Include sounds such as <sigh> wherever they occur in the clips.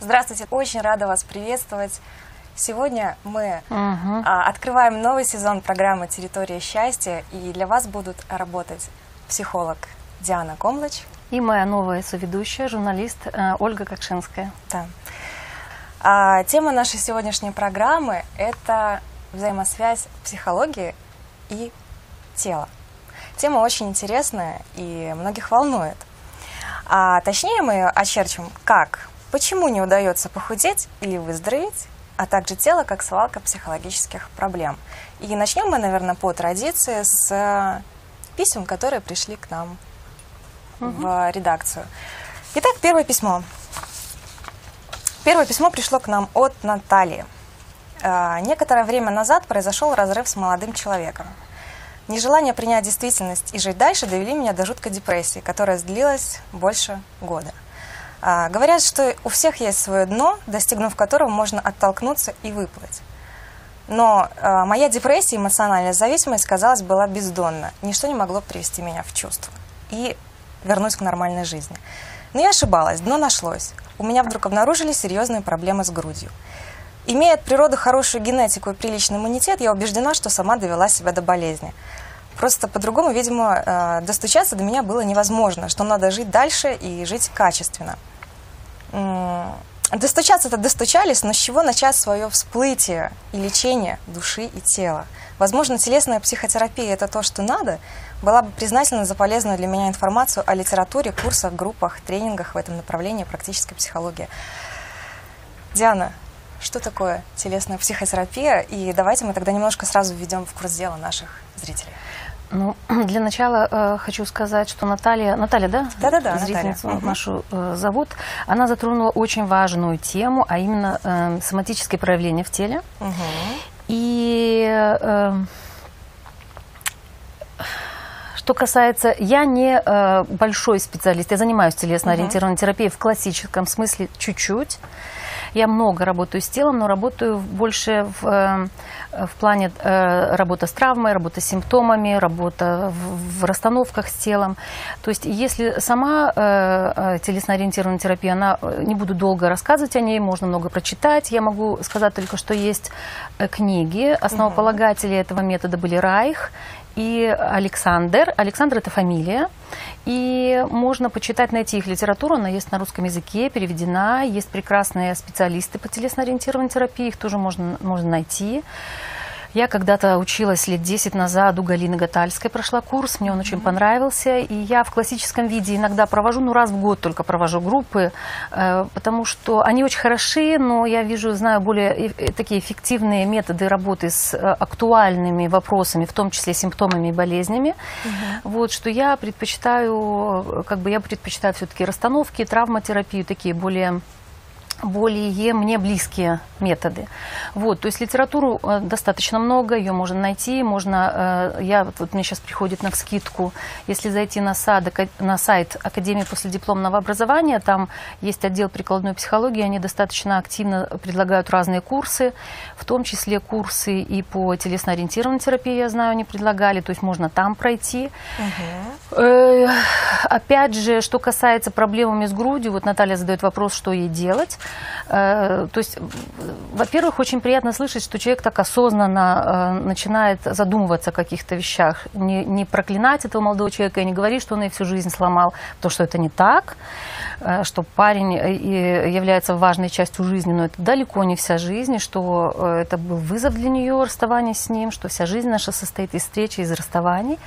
Здравствуйте, очень рада вас приветствовать. Сегодня мы а, открываем новый сезон программы «Территория счастья», и для вас будут работать психолог Диана Комлач. И моя новая соведущая, журналист э, Ольга Кокшинская. Да. А, тема нашей сегодняшней программы – это взаимосвязь психологии и тела. Тема очень интересная и многих волнует. А точнее мы очерчим, как, почему не удается похудеть или выздороветь, а также тело как свалка психологических проблем. И начнем мы, наверное, по традиции с писем, которые пришли к нам в редакцию. Итак, первое письмо. Первое письмо пришло к нам от Натальи. Э, некоторое время назад произошел разрыв с молодым человеком. Нежелание принять действительность и жить дальше довели меня до жуткой депрессии, которая длилась больше года. Э, говорят, что у всех есть свое дно, достигнув которого можно оттолкнуться и выплыть. Но э, моя депрессия, эмоциональная зависимость, казалось, была бездонна. Ничто не могло привести меня в чувство. И вернусь к нормальной жизни. Но я ошибалась, дно нашлось. У меня вдруг обнаружились серьезные проблемы с грудью. Имея от природы хорошую генетику и приличный иммунитет, я убеждена, что сама довела себя до болезни. Просто по-другому, видимо, э, достучаться до меня было невозможно, что надо жить дальше и жить качественно. Достучаться-то достучались, но с чего начать свое всплытие и лечение души и тела? Возможно, телесная психотерапия – это то, что надо. Была бы признательна за полезную для меня информацию о литературе, курсах, группах, тренингах в этом направлении практической психологии. Диана, что такое телесная психотерапия? И давайте мы тогда немножко сразу введем в курс дела наших зрителей. Ну, <clears throat> для начала э, хочу сказать, что Наталья, Наталья, да? Да-да-да, Зрительницу Наталья. нашу э, зовут. Она затронула очень важную тему, а именно э, соматические проявления в теле. Угу. И э, что касается, я не э, большой специалист, я занимаюсь телесно-ориентированной терапией в классическом смысле чуть-чуть. Я много работаю с телом, но работаю больше в, э, в плане э, работы с травмой, работы с симптомами, работа в, расстановках с телом. То есть если сама э, телесно-ориентированная терапия, она, не буду долго рассказывать о ней, можно много прочитать. Я могу сказать только, что есть книги. Основополагатели этого метода были Райх и Александр. Александр – это фамилия. И можно почитать, найти их литературу. Она есть на русском языке, переведена. Есть прекрасные специалисты по телесно-ориентированной терапии. Их тоже можно, можно найти. Я когда-то училась лет 10 назад у Галины Гатальской, прошла курс, мне он очень понравился. И я в классическом виде иногда провожу, ну раз в год только провожу группы, э, потому что они очень хороши, но я вижу, знаю более такие эффективные методы работы с э, актуальными вопросами, в том числе симптомами и болезнями. Mm-hmm. Вот, что я предпочитаю, как бы я предпочитаю все-таки расстановки, травматерапию, такие более более мне близкие методы. Вот, то есть литературу э, достаточно много, ее можно найти, можно, э, я, вот мне сейчас приходит на скидку, если зайти на, сад, на сайт Академии последипломного образования, там есть отдел прикладной психологии, они достаточно активно предлагают разные курсы, в том числе курсы и по телесно-ориентированной терапии, я знаю, они предлагали, то есть можно там пройти. Угу. Опять же, что касается проблемами с грудью, вот Наталья задает вопрос, что ей делать. Э, то есть, во-первых, очень приятно слышать, что человек так осознанно э, начинает задумываться о каких-то вещах. Не, не проклинать этого молодого человека и не говорить, что он ей всю жизнь сломал, то, что это не так, э, что парень является важной частью жизни, но это далеко не вся жизнь, что это был вызов для нее, расставание с ним, что вся жизнь наша состоит из встречи, из расставаний.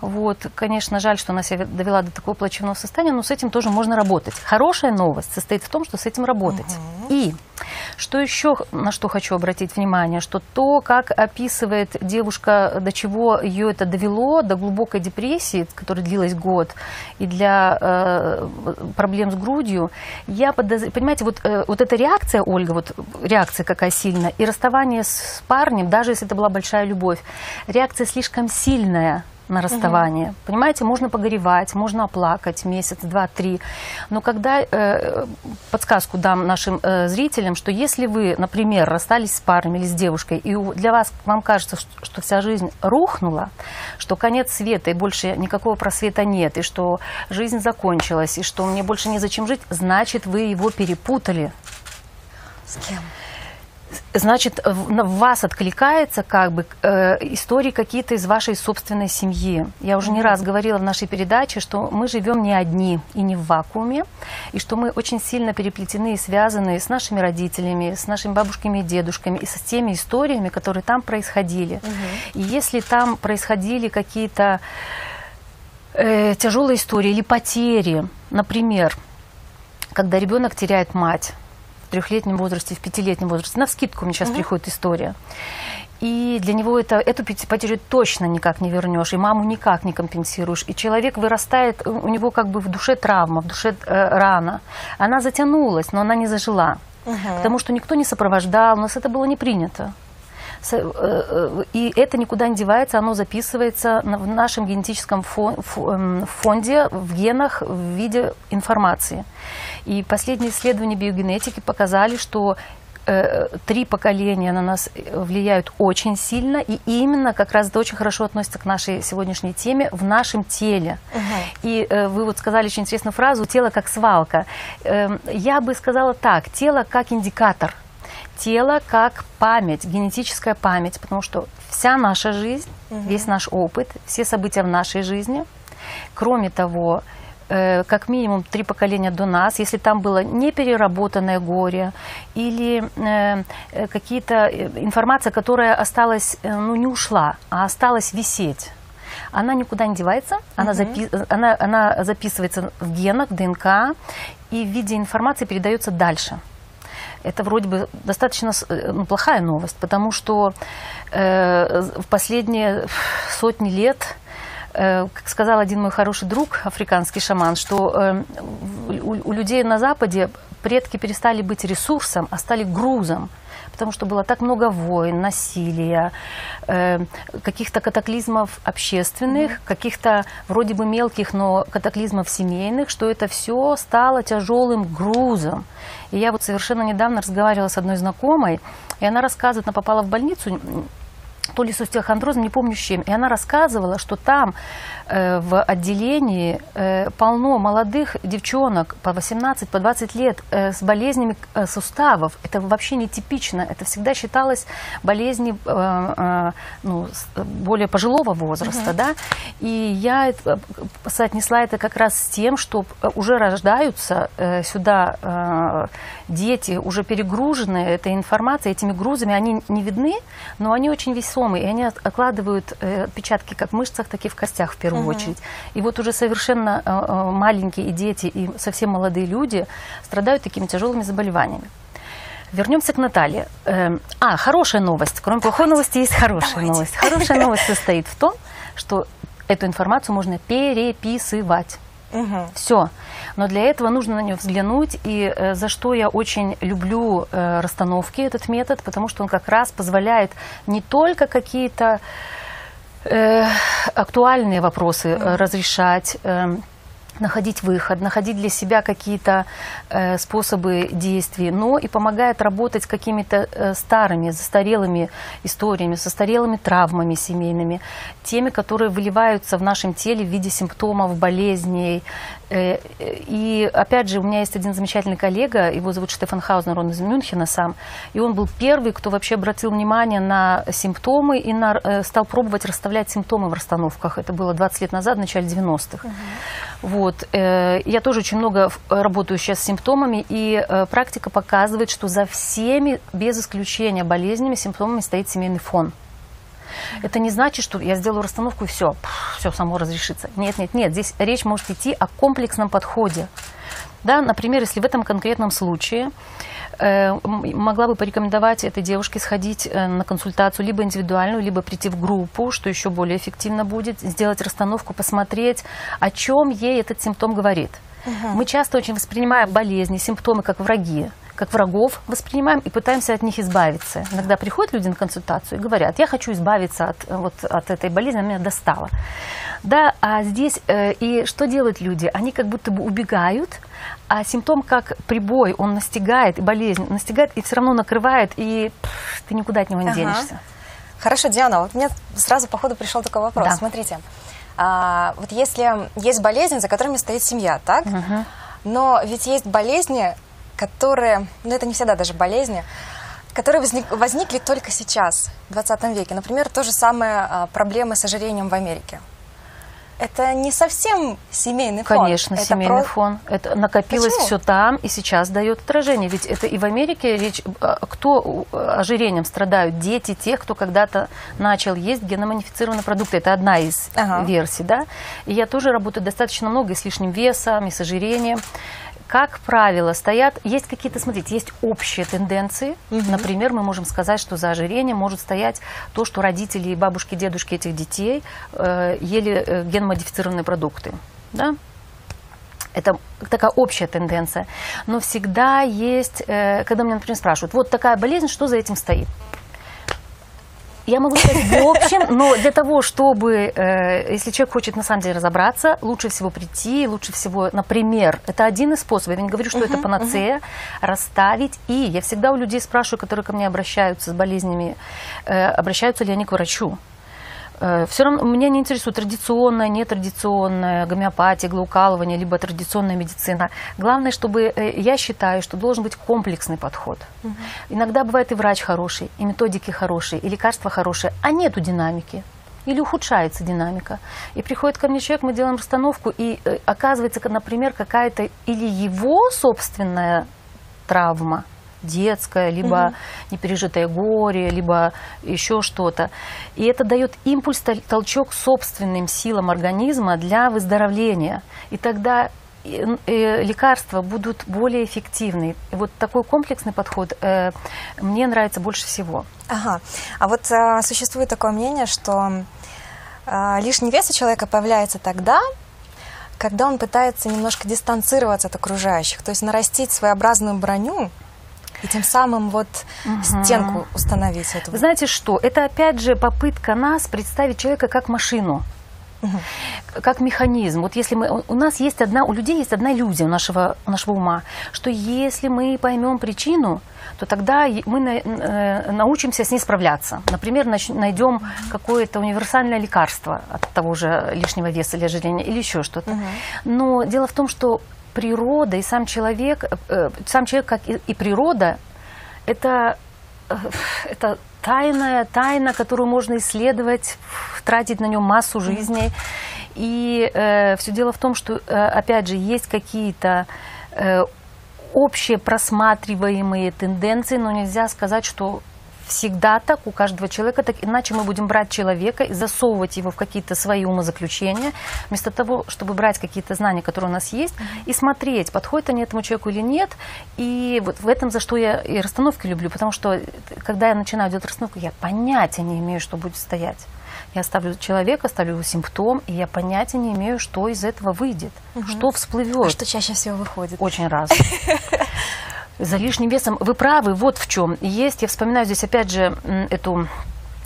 Вот, конечно, жаль, что она себя довела до такого плачевного состояния, но с этим тоже можно работать. Хорошая новость состоит в том, что с этим работать работать. И что еще, на что хочу обратить внимание, что то, как описывает девушка, до чего ее это довело, до глубокой депрессии, которая длилась год, и для э, проблем с грудью, я подозреваю, понимаете, вот, э, вот эта реакция, Ольга, вот реакция какая сильная, и расставание с парнем, даже если это была большая любовь, реакция слишком сильная, на расставание. Угу. Понимаете, можно погоревать, можно оплакать месяц, два, три. Но когда э, подсказку дам нашим э, зрителям, что если вы, например, расстались с парнем или с девушкой, и для вас вам кажется, что, что вся жизнь рухнула, что конец света и больше никакого просвета нет, и что жизнь закончилась, и что мне больше незачем жить, значит, вы его перепутали. С кем? Значит, в вас откликается как бы э, истории какие-то из вашей собственной семьи. Я уже не раз говорила в нашей передаче, что мы живем не одни и не в вакууме, и что мы очень сильно переплетены и связаны с нашими родителями, с нашими бабушками и дедушками, и с теми историями, которые там происходили. Угу. И если там происходили какие-то э, тяжелые истории или потери, например, когда ребенок теряет мать, трехлетнем возрасте, в пятилетнем возрасте. На скидку мне сейчас угу. приходит история. И для него это, эту потерю точно никак не вернешь, и маму никак не компенсируешь. И человек вырастает, у него как бы в душе травма, в душе э, рана. Она затянулась, но она не зажила. Угу. Потому что никто не сопровождал, у нас это было не принято. Э, э, и это никуда не девается, оно записывается в нашем генетическом эм, фонде, в генах, в виде информации. И последние исследования биогенетики показали, что э, три поколения на нас влияют очень сильно, и именно как раз это очень хорошо относится к нашей сегодняшней теме в нашем теле. Угу. И э, вы вот сказали очень интересную фразу «тело как свалка». Э, я бы сказала так, тело как индикатор тело как память, генетическая память, потому что вся наша жизнь, угу. весь наш опыт, все события в нашей жизни, кроме того, э, как минимум три поколения до нас, если там было непереработанное горе или э, э какие-то информация, которая осталась, ну не ушла, а осталась висеть. Она никуда не девается, она, запи она, она записывается в генах, в ДНК, и в виде информации передается дальше. Это вроде бы достаточно ну, плохая новость, потому что э, в последние сотни лет как сказал один мой хороший друг, африканский шаман, что э, у, у людей на Западе предки перестали быть ресурсом, а стали грузом потому что было так много войн, насилия, э, каких-то катаклизмов общественных, mm-hmm. каких-то вроде бы мелких, но катаклизмов семейных, что это все стало тяжелым грузом. И я вот совершенно недавно разговаривала с одной знакомой, и она рассказывает, она попала в больницу то ли с остеохондрозом, не помню с чем. И она рассказывала, что там э, в отделении э, полно молодых девчонок по 18, по 20 лет э, с болезнями э, суставов. Это вообще не типично. Это всегда считалось болезни э, э, ну, более пожилого возраста. Угу. Да? И я э, соотнесла это как раз с тем, что уже рождаются э, сюда э, дети, уже перегруженные этой информацией, этими грузами. Они не видны, но они очень веселые весомый, и они откладывают э, отпечатки как в мышцах, так и в костях в первую угу. очередь. И вот уже совершенно э, э, маленькие и дети, и совсем молодые люди страдают такими тяжелыми заболеваниями. Вернемся к Наталье. Эм, а, хорошая новость. Кроме плохой новости есть хорошая Давайте. новость. Хорошая новость состоит в том, что эту информацию можно переписывать. Угу. Все. Но для этого нужно на нее взглянуть. И э, за что я очень люблю э, расстановки, этот метод, потому что он как раз позволяет не только какие-то э, актуальные вопросы угу. разрешать. Э, находить выход, находить для себя какие-то э, способы действий, но и помогает работать с какими-то э, старыми, застарелыми историями, со старелыми травмами семейными, теми, которые выливаются в нашем теле в виде симптомов, болезней. Э, и опять же, у меня есть один замечательный коллега, его зовут Штефан Хаузнер, он из Мюнхена сам, и он был первый, кто вообще обратил внимание на симптомы и на, э, стал пробовать расставлять симптомы в расстановках. Это было 20 лет назад, в начале 90-х. Угу. Вот. Э, я тоже очень много работаю сейчас с симптомами, и э, практика показывает, что за всеми, без исключения болезнями, симптомами стоит семейный фон. Это не значит, что я сделаю расстановку и все, все само разрешится. Нет, нет, нет. Здесь речь может идти о комплексном подходе. Да, например, если в этом конкретном случае э, могла бы порекомендовать этой девушке сходить э, на консультацию либо индивидуальную, либо прийти в группу, что еще более эффективно будет, сделать расстановку, посмотреть, о чем ей этот симптом говорит. Угу. Мы часто очень воспринимаем болезни, симптомы как враги. Как врагов воспринимаем и пытаемся от них избавиться. Иногда приходят люди на консультацию и говорят, я хочу избавиться от, вот, от этой болезни, она меня достала. Да, а здесь э, и что делают люди? Они как будто бы убегают, а симптом как прибой, он настигает, и болезнь настигает, и все равно накрывает, и пфф, ты никуда от него не Ага. денешься. Хорошо, Диана, вот мне сразу по ходу пришел такой вопрос. Да. Смотрите, а, вот если есть болезнь, за которыми стоит семья, так? Но ведь есть болезни, которые, ну это не всегда даже болезни, которые возник- возникли только сейчас, в 20 веке. Например, то же самое а, проблемы с ожирением в Америке. Это не совсем семейный фон. Конечно, Это семейный про- фон. Это накопилось Почему? все там и сейчас дает отражение. Ведь это и в Америке речь, а, кто ожирением страдают? Дети тех, кто когда-то начал есть геномодифицированные продукты. Это одна из Ага. версий, да. И я тоже работаю достаточно много и с лишним весом, и с ожирением. Как правило, стоят, есть какие-то, смотрите, есть общие тенденции. Например, мы можем сказать, что за ожирением может стоять то, что родители и бабушки, дедушки этих детей э, ели э, генмодифицированные продукты. Да? Это такая общая тенденция. Но всегда есть, э, когда меня, например, спрашивают, вот такая болезнь, что за этим стоит? Я могу сказать в общем, но для того, чтобы, э, если человек хочет на самом деле разобраться, лучше всего прийти, лучше всего, например, это один из способов, я не говорю, что это панацея, расставить. И я всегда у людей спрашиваю, которые ко мне обращаются с болезнями, э, обращаются ли они к врачу. Все равно меня не интересует традиционная, нетрадиционная гомеопатия, иглоукалывание, либо традиционная медицина. Главное, чтобы э, я считаю, что должен быть комплексный подход. Иногда бывает и врач хороший, и методики хорошие, и лекарства хорошие, а нету динамики. Или ухудшается динамика. И приходит ко мне человек, мы делаем расстановку, и э, оказывается, ка- например, какая-то или его собственная травма, детское, либо непережитое горе, либо еще что-то. И это дает импульс, тол- толчок собственным силам организма для выздоровления. И тогда э, э, лекарства будут более эффективны. Вот такой комплексный подход э, мне нравится больше всего. Ага. А вот а, существует такое мнение, что а, лишний вес у человека появляется тогда, когда он пытается немножко дистанцироваться от окружающих, то есть нарастить своеобразную броню и тем самым вот стенку установить эту. Вы знаете что? Это опять же попытка нас представить человека как машину. как механизм. Вот если мы, у- нас есть одна, у людей есть одна иллюзия у нашего, у нашего ума, что если мы поймем причину, то тогда мы на- э, научимся с ней справляться. Например, нач- найдем какое-то универсальное лекарство от того же лишнего веса или ожирения или еще что-то. Но дело в том, что природа и сам человек, э, сам человек, как и, и природа, это, э, это тайная тайна, которую можно исследовать, тратить на нее массу жизней. И все дело в том, что, э, опять же, есть какие-то э, общие просматриваемые тенденции, но нельзя сказать, что всегда так, у каждого человека так, иначе мы будем брать человека и засовывать его в какие-то свои умозаключения, вместо того, чтобы брать какие-то знания, которые у нас есть, и смотреть, подходит они этому человеку или нет. И вот в этом, за что я и расстановки люблю, потому что когда я начинаю делать расстановку, я понятия не имею, что будет стоять. Я ставлю человека, ставлю его симптом, и я понятия не имею, что из этого выйдет, что всплывет. А что чаще всего выходит? Очень разно. <laughs> За лишним весом, вы правы, вот в чем. Есть, я вспоминаю здесь опять же эту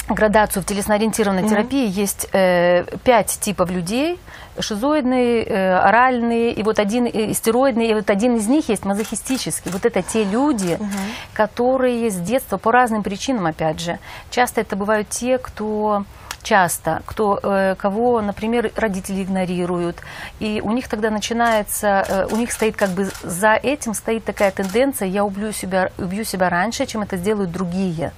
градацию в телесно-ориентированной терапии. Есть э, пять типов людей. Шизоидные, э, оральные, и вот один э, стероидный, и вот один из них есть мазохистический. Вот это те люди, которые с детства по разным причинам, опять же, часто это бывают те, кто часто, кто, э, кого, например, родители игнорируют. И у них тогда начинается, э, у них стоит как бы за этим стоит такая тенденция, я убью себя, убью себя раньше, чем это сделают другие.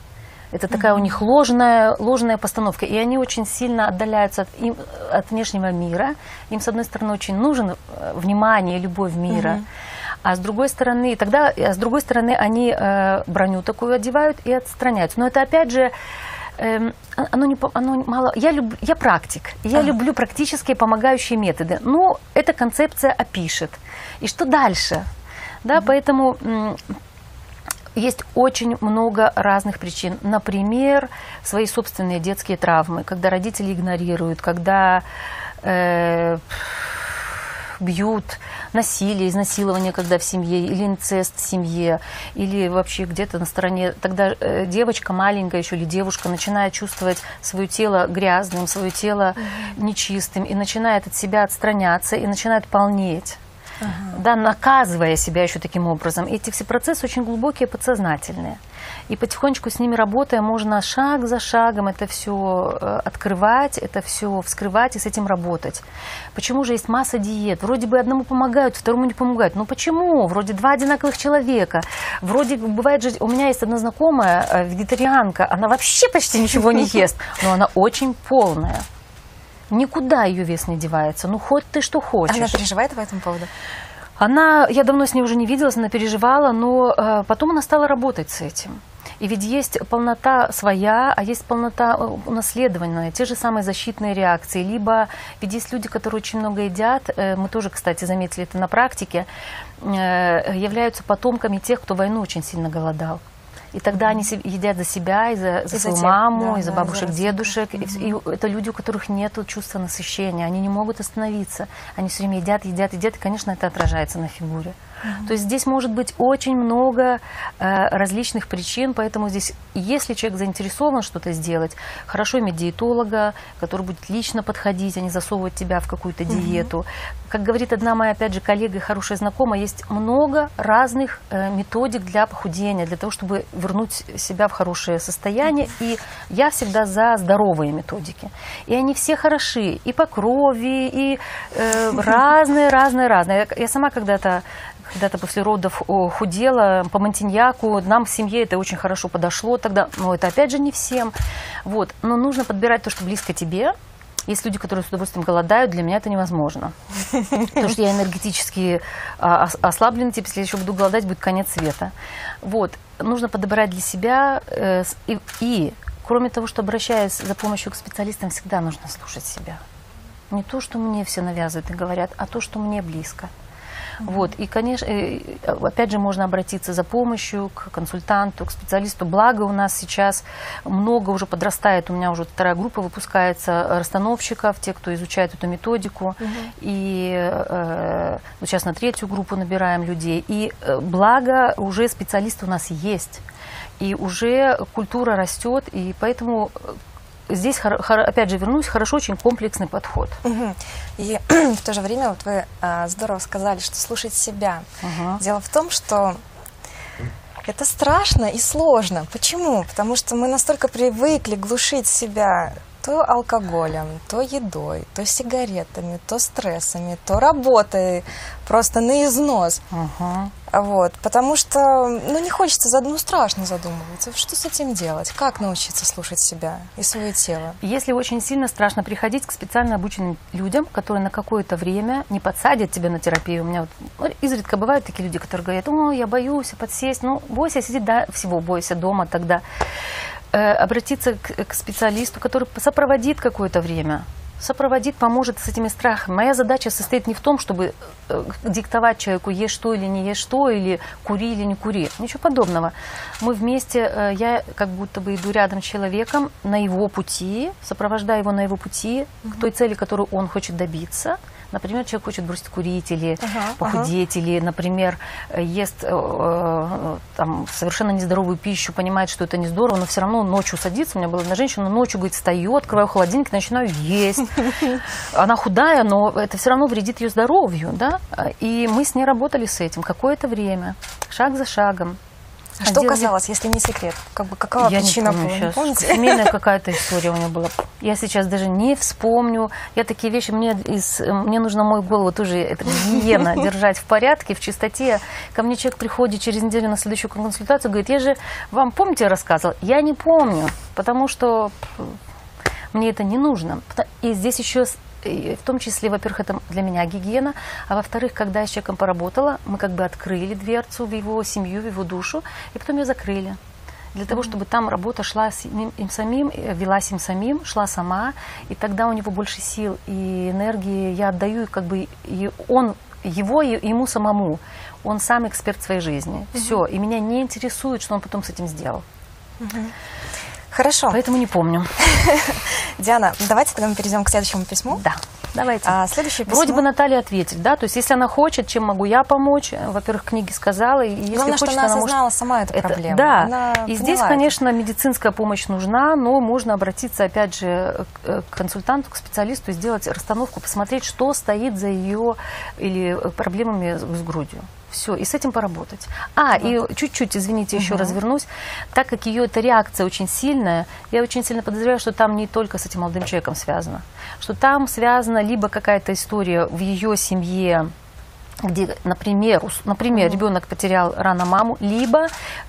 Это такая у них ложная, ложная постановка. И они очень сильно отдаляются от, им, от внешнего мира. Им, с одной стороны, очень нужен э, внимание, любовь мира. А с другой стороны, тогда, а с другой стороны, они э, броню такую одевают и отстраняются. Но это опять же эм, оно не, оно мало. Я люблю, я практик, я люблю практические помогающие методы. Но эта концепция опишет. И что дальше? Да, поэтому м, есть очень много разных причин. Например, свои собственные детские травмы, когда родители игнорируют, когда э, бьют, насилие, изнасилование, когда в семье, или инцест в семье, или вообще где-то на стороне, тогда э, девочка маленькая еще или девушка начинает чувствовать свое тело грязным, свое тело нечистым, и начинает от себя отстраняться, и начинает полнеть. Да, наказывая себя еще таким образом. Эти все процессы очень глубокие, подсознательные. И потихонечку с ними работая, можно шаг за шагом это все э, открывать, это все вскрывать и с этим работать. Почему же есть масса диет? Вроде бы одному помогают, второму не помогают. Ну почему? Вроде два одинаковых человека. Вроде бывает же, у меня есть одна знакомая, э, вегетарианка, она вообще почти ничего не ест, но она очень полная. Никуда ее вес не девается. Ну, хоть ты что хочешь. Она переживает по этому поводу? Она, я давно с ней уже не виделась, она переживала, но э, потом она стала работать с этим. И ведь есть полнота своя, а есть полнота э, унаследованная, те же самые защитные реакции. Либо, ведь есть люди, которые очень много едят, э, мы тоже, кстати, заметили это на практике, э, являются потомками тех, кто войну очень сильно голодал. И тогда они едят за себя, и за, за и свою за маму, да, и за да, бабушек, за дедушек. И, и это люди, у которых нет чувства насыщения. Они не могут остановиться. Они все время едят, едят, едят. И, конечно, это отражается на фигуре. Mm-hmm. То есть здесь может быть очень много э, различных причин, поэтому здесь, если человек заинтересован что-то сделать, хорошо иметь диетолога, который будет лично подходить, а не засовывать тебя в какую-то mm-hmm. диету. Как говорит одна моя, опять же, коллега и хорошая знакомая, есть много разных э, методик для похудения, для того, чтобы вернуть себя в хорошее состояние. И я всегда за здоровые методики. И они все хороши, и по крови, и э, <laughs> разные, разные, разные. Я сама когда-то когда-то после родов худела по мантиньяку. Нам в семье это очень хорошо подошло тогда. Но это опять же не всем. Вот. Но нужно подбирать то, что близко тебе. Есть люди, которые с удовольствием голодают, для меня это невозможно. Потому что я энергетически а, ослаблен, типа, если я еще буду голодать, будет конец света. Вот. Нужно подобрать для себя э, и, и, кроме того, что обращаясь за помощью к специалистам, всегда нужно слушать себя. Не то, что мне все навязывают и говорят, а то, что мне близко. Вот. И, конечно, опять же, можно обратиться за помощью к консультанту, к специалисту. Благо у нас сейчас много уже подрастает, у меня уже вторая группа выпускается расстановщиков, те, кто изучает эту методику. Угу. И э, сейчас на третью группу набираем людей. И э, благо уже специалисты у нас есть. И уже культура растет, и поэтому здесь, опять же, вернусь, хорошо очень комплексный подход. Угу. И <clears throat> в то же время вот вы а, здорово сказали, что слушать себя. Угу. Дело в том, что это страшно и сложно. Почему? Потому что мы настолько привыкли глушить себя то алкоголем, то едой, то сигаретами, то стрессами, то работой просто на износ. Uh-huh. Вот, потому что, ну, не хочется, ну, страшно задумываться, что с этим делать, как научиться слушать себя и свое тело. Если очень сильно страшно приходить к специально обученным людям, которые на какое-то время не подсадят тебя на терапию. У меня вот ну, изредка бывают такие люди, которые говорят, о, я боюсь подсесть, ну, бойся сидеть, да, всего бойся дома тогда. Э, обратиться к, к специалисту, который сопроводит какое-то время, сопроводит, поможет с этими страхами. Моя задача состоит не в том, чтобы э, диктовать человеку, есть что или не есть что, или кури или не кури. Ничего подобного. Мы вместе, э, я как будто бы иду рядом с человеком на его пути, сопровождаю его на его пути угу. к той цели, которую он хочет добиться – Например, человек хочет бросить курить или ага, похудеть, ага. или, например, ест э, э, там, совершенно нездоровую пищу, понимает, что это не здорово, но все равно ночью садится. У меня была одна женщина, ночью, говорит, стою, открываю холодильник, начинаю есть. <laughs> Она худая, но это все равно вредит ее здоровью. Да? И мы с ней работали с этим какое-то время, шаг за шагом. А что казалось, если не секрет? Как бы, какова я причина не помню была? Сейчас. Помните? Семейная <laughs> какая-то история у меня была. Я сейчас даже не вспомню. Я такие вещи, мне, из, мне нужно мою голову тоже, это гиена, <laughs> держать в порядке, в чистоте. Ко мне человек приходит через неделю на следующую консультацию, говорит, я же вам, помните, я рассказывал? Я не помню, потому что мне это не нужно. И здесь еще в том числе, во-первых, это для меня гигиена, а во-вторых, когда я с человеком поработала, мы как бы открыли дверцу в его семью, в его душу, и потом ее закрыли. Для того, чтобы там работа шла с ним, им самим, э, велась им самим, шла сама, и тогда у него больше сил и энергии я отдаю, как бы и он его ему самому. Он сам эксперт своей жизни. Угу. Все. И меня не интересует, что он потом с этим сделал. Угу. Хорошо. Поэтому не помню. <laughs> Диана, давайте тогда мы перейдем к следующему письму. Да. Давайте. А, следующее письмо. Вроде бы Наталья ответит, да? То есть, если она хочет, чем могу я помочь? Во-первых, книги сказала. И если Главное, хочет, что она может- осознала сама эту Это- проблему. Да, Она и здесь, это. конечно, медицинская помощь нужна, но можно обратиться, опять же, к к консультанту, к специалисту сделать расстановку, посмотреть, что стоит за ее или э, проблемами с грудью. Все, и с этим поработать. А, и чуть-чуть, извините, еще развернусь. Так как ее эта реакция очень сильная, я очень сильно подозреваю, что там не только с этим молодым человеком связано. Что там связана либо какая-то история в ее семье, где, например, например, ребенок потерял рано маму, либо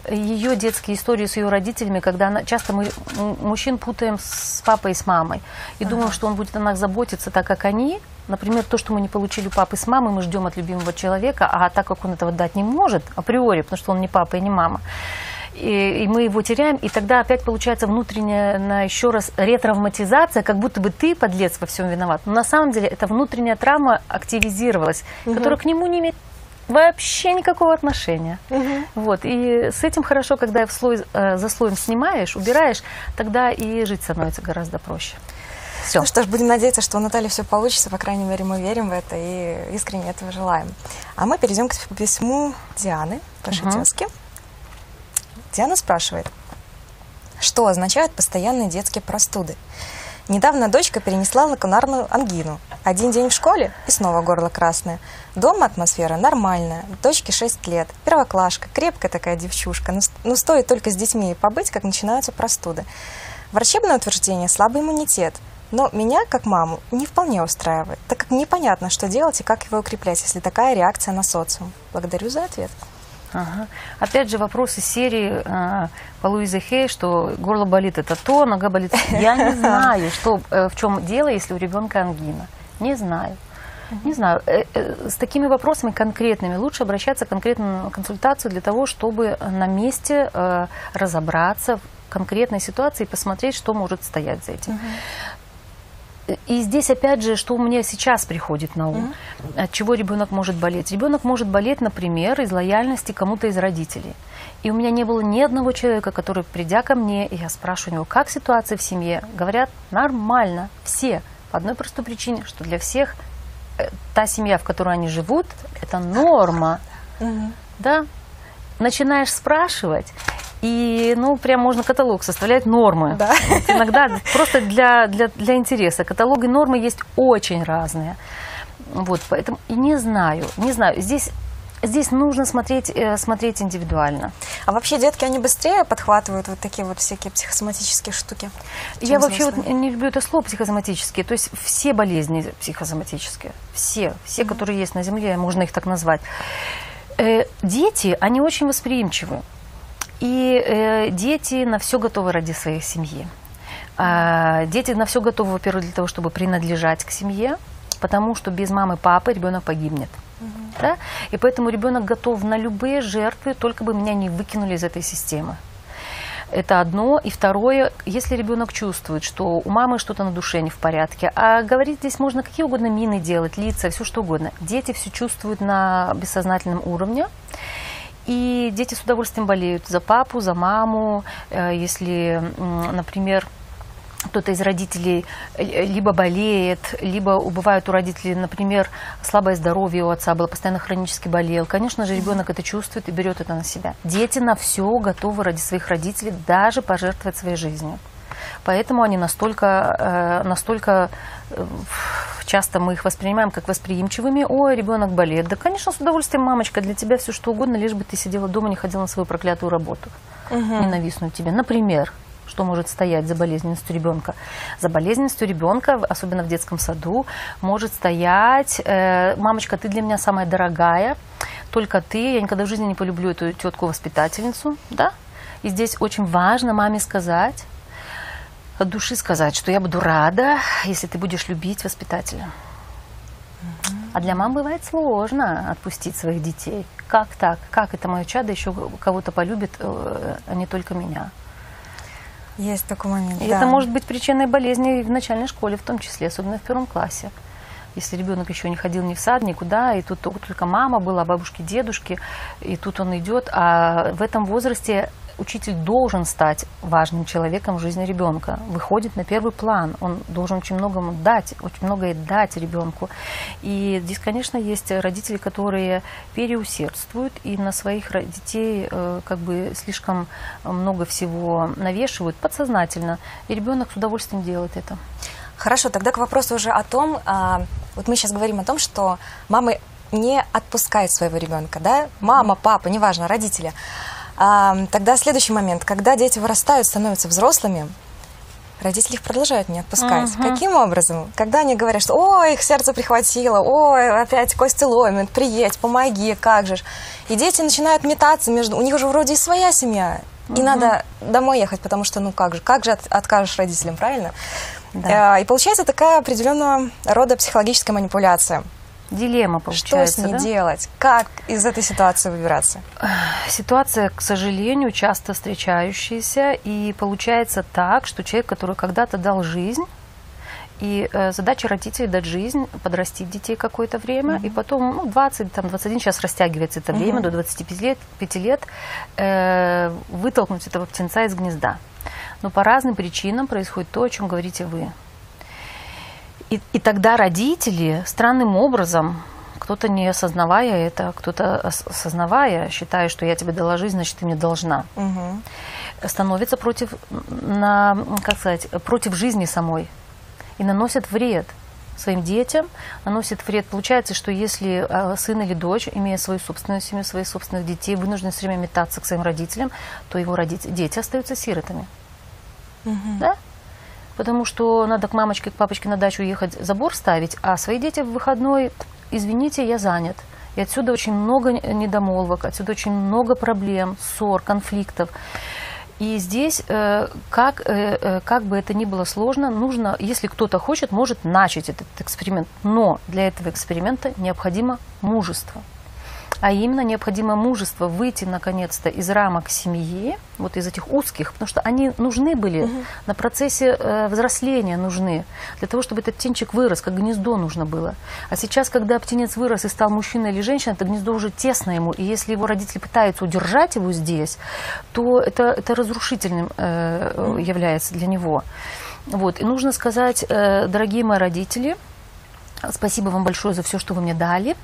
ее детские истории с ее родителями, когда она, часто мы мужчин путаем с папой и с мамой. И думаем, что он будет о нас заботиться так, как они. Например, то, что мы не получили у папы с мамой, мы ждем от любимого человека, а так как он этого дать не может априори, потому что он не папа и не мама, и, и мы его теряем, и тогда опять получается внутренняя, на еще раз, ретравматизация, как будто бы ты, подлец, во всем виноват. Но на самом деле эта внутренняя травма активизировалась, которая к нему не имеет вообще никакого отношения. Вот. И с этим хорошо, когда в слой, э, за слоем снимаешь, убираешь, тогда и жить становится гораздо проще. Все. Ну что ж, будем надеяться, что у Натальи все получится, по крайней мере, мы верим в это и искренне этого желаем. А мы перейдем к письму Дианы, вашей Мгм. Диана спрашивает, что означают постоянные детские простуды? Недавно дочка перенесла лакунарную ангину. Один день в школе и снова горло красное. Дома атмосфера нормальная. Дочке 6 лет. Первоклашка, крепкая такая девчушка. Но, с- но стоит только с детьми побыть, как начинаются простуды. Врачебное утверждение – слабый иммунитет. Но меня, как маму, не вполне устраивает, так как непонятно, что делать и как его укреплять, если такая реакция на социум. Благодарю за ответ. Ага. Опять же, вопрос из серии а, по Луизе Хей, что горло болит это то, нога болит. Я не <laughs> знаю, что, э, в чем дело, если у ребенка ангина. Не знаю. Не знаю. Э, э, С такими вопросами конкретными лучше обращаться конкретно на консультацию для того, чтобы на месте э, разобраться в конкретной ситуации и посмотреть, что может стоять за этим. И здесь, опять же, что у меня сейчас приходит на ум, от чего ребенок может болеть. Ребенок может болеть, например, из лояльности кому-то из родителей. И у меня не было ни одного человека, который, придя ко мне, и я спрашиваю у него, как ситуация в семье, говорят, нормально, все. По одной простой причине, что для всех э, та семья, в которой они живут, это норма. Да? Начинаешь спрашивать, и, ну, прям можно каталог составлять нормы. Да. Вот иногда просто для, для, для интереса. Каталоги нормы есть очень разные. Вот, поэтому и не знаю, не знаю. Здесь, здесь нужно смотреть, э, смотреть индивидуально. А вообще детки, они быстрее подхватывают вот такие вот всякие психосоматические штуки? Я вообще вот взрослые? не люблю это слово психосоматические. То есть все болезни психосоматические. Все. Все, которые есть на Земле, можно их так назвать. Э, дети, они очень восприимчивы. И э, дети на все готовы ради своей семьи. А, дети на все готовы, во-первых, для того, чтобы принадлежать к семье, потому что без мамы, папы ребенок погибнет. Да? И поэтому ребенок готов на любые жертвы, только бы меня не выкинули из этой системы. Это одно. И второе, если ребенок чувствует, что у мамы что-то на душе не в порядке, а говорить здесь можно какие угодно мины делать, лица, все что угодно. Дети все чувствуют на бессознательном уровне. И дети с удовольствием болеют за папу, за маму. Э, Если, например, кто-то из родителей э, либо болеет, либо бывает у родителей, например, слабое здоровье у отца было, постоянно хронически болел. Конечно же, ребенок это чувствует и берет это на себя. Дети на все готовы ради своих родителей даже пожертвовать своей жизнью. Поэтому они настолько, э, настолько э, часто мы их воспринимаем как восприимчивыми. Ой, ребенок болеет. Да, конечно, с удовольствием, мамочка, для тебя все что угодно, лишь бы ты сидела дома, не ходила на свою проклятую работу. Ненавистную тебе. Например, что может стоять за болезненностью ребенка? За болезненностью ребенка, особенно в детском саду, может стоять, э, мамочка, ты для меня самая дорогая, только ты, я никогда в жизни не полюблю эту тетку-воспитательницу, да? И здесь очень важно маме сказать, от души сказать, что я буду рада, если ты будешь любить воспитателя. А для мам бывает сложно отпустить своих детей. Как так? Как это мое чадо еще кого-то полюбит, э, а не только меня? Есть такой момент, И да. это может быть причиной болезни в начальной школе, в том числе, особенно в первом классе. Если ребенок еще не ходил ни в сад, никуда, и тут только мама была, бабушки, дедушки, и тут он идет, а в этом возрасте учитель должен стать важным человеком в жизни ребенка, выходит на первый план. Он должен очень многому дать, очень многое дать ребенку. И здесь, конечно, есть родители, которые переусердствуют и на своих детей э, как бы слишком много всего навешивают подсознательно. И ребенок с удовольствием делает это. Хорошо, тогда к вопросу уже о том, а, вот мы сейчас говорим о том, что мамы не отпускают своего ребенка, да, мама, папа, неважно, родители. А, тогда следующий момент, когда дети вырастают, становятся взрослыми, родители их продолжают не отпускать. Угу. Каким образом? Когда они говорят, что ой, их сердце прихватило, ой, опять кости ломят, приедь, помоги, как же. И дети начинают метаться между... У них уже вроде и своя семья, угу. и надо домой ехать, потому что, ну как же, как же от, откажешь родителям, правильно? Да. И получается такая определенного рода психологическая манипуляция. Дилемма получается. Что с ней да? делать? Как из этой ситуации выбираться? <sighs> Ситуация, к сожалению, часто встречающаяся. И получается так, что человек, который когда-то дал жизнь, и э, задача родителей дать жизнь, подрастить детей какое-то время, mm-hmm. и потом, ну, 20, там, 21, сейчас растягивается это время, mm-hmm. до 25 лет, 5 лет, э, вытолкнуть этого птенца из гнезда. Но по разным причинам происходит то, о чем говорите вы. И, и тогда родители странным образом, кто-то не осознавая это, кто-то осознавая, считая, что я тебе дала жизнь, значит, ты мне должна, угу. становится против, на, как сказать, против жизни самой и наносят вред своим детям, наносит вред. Получается, что если а, сын или дочь, имея свою собственную семью, своих собственных детей, вынуждены все время метаться к своим родителям, то его родители, дети остаются сиротами. Угу. Да? Потому что надо к мамочке, к папочке на дачу ехать, забор ставить, а свои дети в выходной, извините, я занят. И отсюда очень много недомолвок, отсюда очень много проблем, ссор, конфликтов. И здесь, э, как, э, э, как бы это ни было сложно, нужно, если кто-то хочет, может начать этот эксперимент. Но для этого эксперимента необходимо мужество а именно необходимо мужество выйти наконец-то из рамок семьи, вот из этих узких, потому что они нужны были угу. на процессе э, взросления нужны, для того, чтобы этот птенчик вырос, как гнездо нужно было. А сейчас, когда птенец вырос и стал мужчиной или женщиной, это гнездо уже тесно ему, и если его родители пытаются удержать его здесь, то это, это разрушительным э, является для него. Вот. И нужно сказать, э, дорогие мои родители, спасибо вам большое за все, что вы мне дали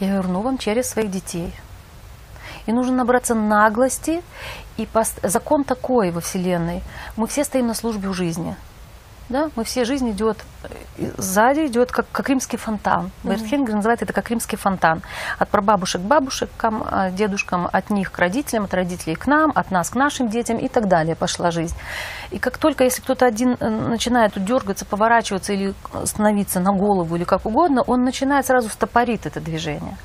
я верну вам через своих детей. И нужно набраться наглости. И пост... закон такой во Вселенной. Мы все стоим на службе в жизни. Да? Мы все жизнь идет, э, сзади идет как, как римский фонтан. Берт mm-hmm. называет это как римский фонтан. От прабабушек к бабушкам, а, дедушкам, от них к родителям, от родителей к нам, от нас к нашим детям и так далее пошла жизнь. И как только, если кто-то один э, начинает дергаться, поворачиваться или становиться на голову или как угодно, он начинает сразу стопорит это движение.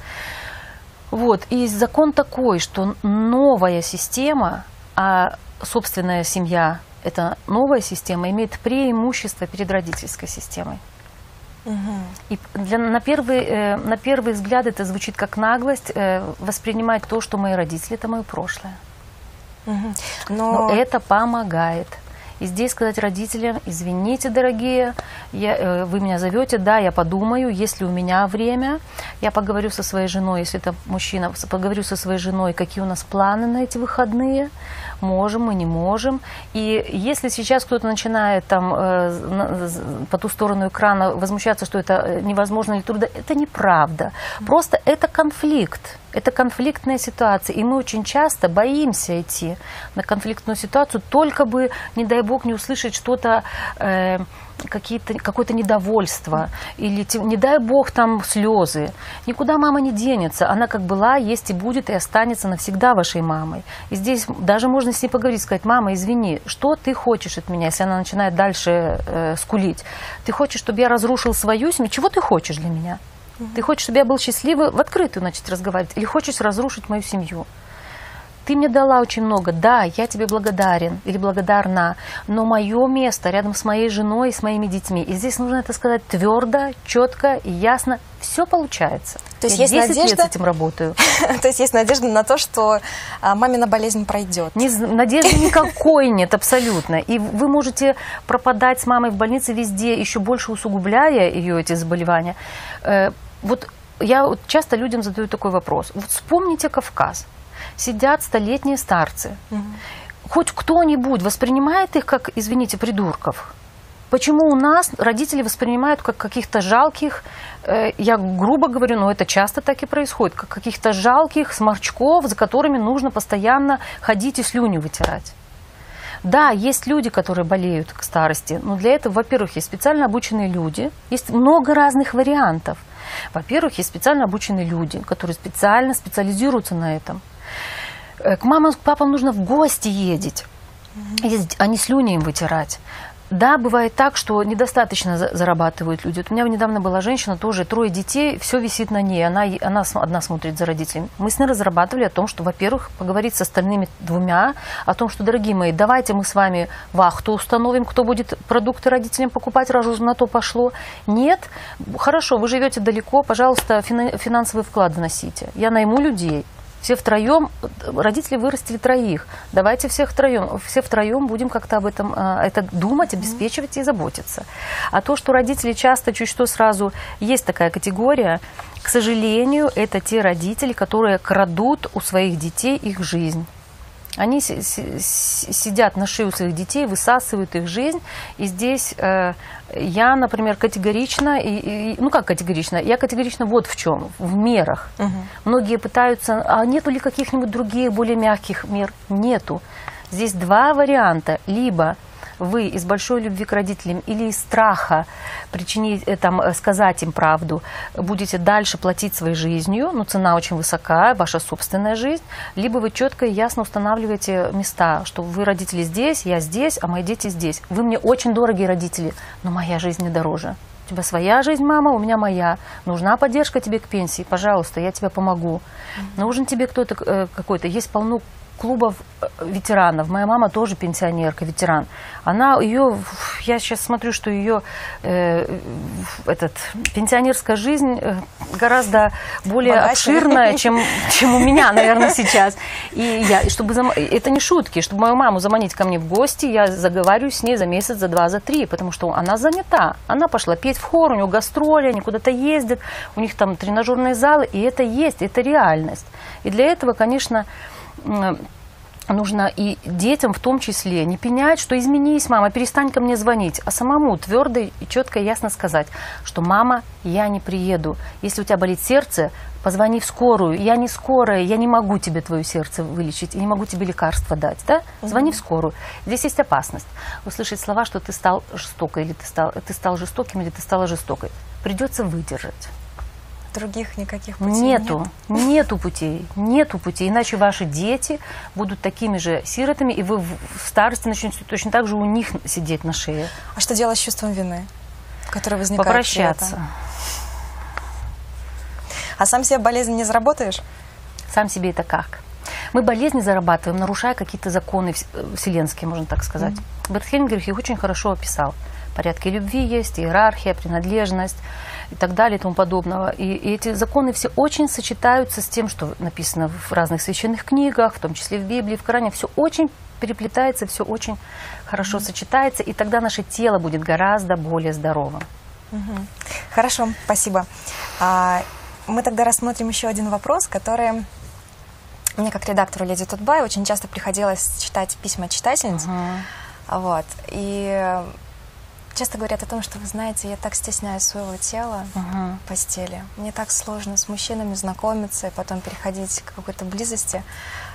Вот. И закон такой, что новая система, а собственная семья эта новая система имеет преимущество перед родительской системой. Угу. И для, на, первый, э, на первый взгляд это звучит как наглость э, воспринимать то, что мои родители это мое прошлое. Угу. Но... Но это помогает. И здесь сказать родителям, извините, дорогие, я, э, вы меня зовете, да, я подумаю, если у меня время, я поговорю со своей женой, если это мужчина, поговорю со своей женой, какие у нас планы на эти выходные, можем мы, не можем. И если сейчас кто-то начинает там э, по ту сторону экрана возмущаться, что это э, невозможно или трудно, это неправда. Просто это конфликт. Это конфликтная ситуация, и мы очень часто боимся идти на конфликтную ситуацию, только бы, не дай бог, не услышать что-то, э, какое-то недовольство, или, не дай бог, там слезы. Никуда мама не денется, она как была, есть и будет, и останется навсегда вашей мамой. И здесь даже можно с ней поговорить, сказать, мама, извини, что ты хочешь от меня, если она начинает дальше э, скулить? Ты хочешь, чтобы я разрушил свою семью? Чего ты хочешь для меня? Ты хочешь, чтобы я был счастливый, в открытую начать разговаривать, или хочешь разрушить мою семью? Ты мне дала очень много, да, я тебе благодарен или благодарна, но мое место рядом с моей женой и с моими детьми. И здесь нужно это сказать твердо, четко и ясно. Все получается. То есть я есть 10 надежда... лет с этим работаю. <laughs> То есть есть надежда на то, что а, мамина болезнь пройдет. Надежды никакой нет, абсолютно. И вы можете пропадать с мамой в больнице везде, еще больше усугубляя ее эти заболевания. Э, вот я часто людям задаю такой вопрос. Вот вспомните Кавказ. Сидят столетние старцы. Хоть кто-нибудь воспринимает их как, извините, придурков. Почему у нас родители воспринимают как каких-то жалких, э, я грубо говорю, но это часто так и происходит, как каких-то жалких сморчков, за которыми нужно постоянно ходить и слюни вытирать. Да, есть люди, которые болеют к старости, но для этого, во-первых, есть специально обученные люди, есть много разных вариантов. Во-первых, есть специально обученные люди, которые специально специализируются на этом. Э, к мамам, к папам нужно в гости ездить, ездить а не слюни им вытирать. Да, бывает так, что недостаточно зарабатывают люди. Вот у меня недавно была женщина, тоже трое детей, все висит на ней, она, она одна смотрит за родителями. Мы с ней разрабатывали о том, что, во-первых, поговорить с остальными двумя, о том, что, дорогие мои, давайте мы с вами вахту установим, кто будет продукты родителям покупать, раз уже на то пошло. Нет, хорошо, вы живете далеко, пожалуйста, финансовый вклад вносите. Я найму людей, все втроем, родители вырастили троих, давайте всех втроем, все втроем будем как-то об этом а, это думать, обеспечивать и заботиться. А то, что родители часто чуть что сразу, есть такая категория, к сожалению, это те родители, которые крадут у своих детей их жизнь. Они сидят на шее у своих детей, высасывают их жизнь. И здесь э, я, например, категорично, и, и, ну как категорично, я категорично вот в чем, в мерах. Угу. Многие пытаются, а нету ли каких-нибудь других более мягких мер? Нету. Здесь два варианта. Либо вы из большой любви к родителям или из страха причинить, э, там, э, сказать им правду, будете дальше платить своей жизнью, но цена очень высока, ваша собственная жизнь, либо вы четко и ясно устанавливаете места, что вы родители здесь, я здесь, а мои дети здесь. Вы мне очень дорогие родители, но моя жизнь не дороже. У тебя своя жизнь, мама, у меня моя. Нужна поддержка тебе к пенсии, пожалуйста, я тебе помогу. Нужен тебе кто-то э, какой-то. Есть полно клубов э, ветеранов. Моя мама тоже пенсионерка, ветеран. Она ее, я сейчас смотрю, что ее э, этот пенсионерская жизнь э, гораздо более Богаче. обширная, чем, чем у меня, наверное, сейчас. И я, чтобы зам... это не шутки, чтобы мою маму заманить ко мне в гости, я заговариваю с ней за месяц, за два, за три, потому что она занята. Она пошла петь в хор, у нее гастроли, они куда-то ездят, у них там тренажерные залы, и это есть, это реальность. И для этого, конечно, нужно и детям в том числе не пенять, что изменись, мама, перестань ко мне звонить, а самому твердо и четко и ясно сказать, что мама, я не приеду. Если у тебя болит сердце, позвони в скорую. Я не скорая, я не могу тебе твое сердце вылечить, я не могу тебе лекарства дать. Да? Звони в скорую. Здесь есть опасность. Услышать слова, что ты стал жестокой, или ты стал, ты стал жестоким, или ты стала жестокой. Придется выдержать других никаких путей нету, нет? нету путей, нету путей, иначе ваши дети будут такими же сиротами, и вы в старости начнете точно так же у них сидеть на шее. А что делать с чувством вины, которое возникает? Попрощаться. А сам себе болезнь не заработаешь? Сам себе это как? Мы болезни зарабатываем, нарушая какие-то законы вселенские, можно так сказать. Mm-hmm. Берт Хельмгерих их очень хорошо описал. Порядки любви есть, иерархия, принадлежность и так далее и тому подобного. И, и эти законы все очень сочетаются с тем, что написано в разных священных книгах, в том числе в Библии, в Коране. Все очень переплетается, все очень хорошо mm-hmm. сочетается, и тогда наше тело будет гораздо более здоровым. Mm-hmm. Хорошо, спасибо. А, мы тогда рассмотрим еще один вопрос, который мне как редактору Леди Тутбай очень часто приходилось читать письма читательниц. Uh-huh. Вот. И часто говорят о том, что вы знаете, я так стесняюсь своего тела uh-huh. в постели. Мне так сложно с мужчинами знакомиться и потом переходить к какой-то близости.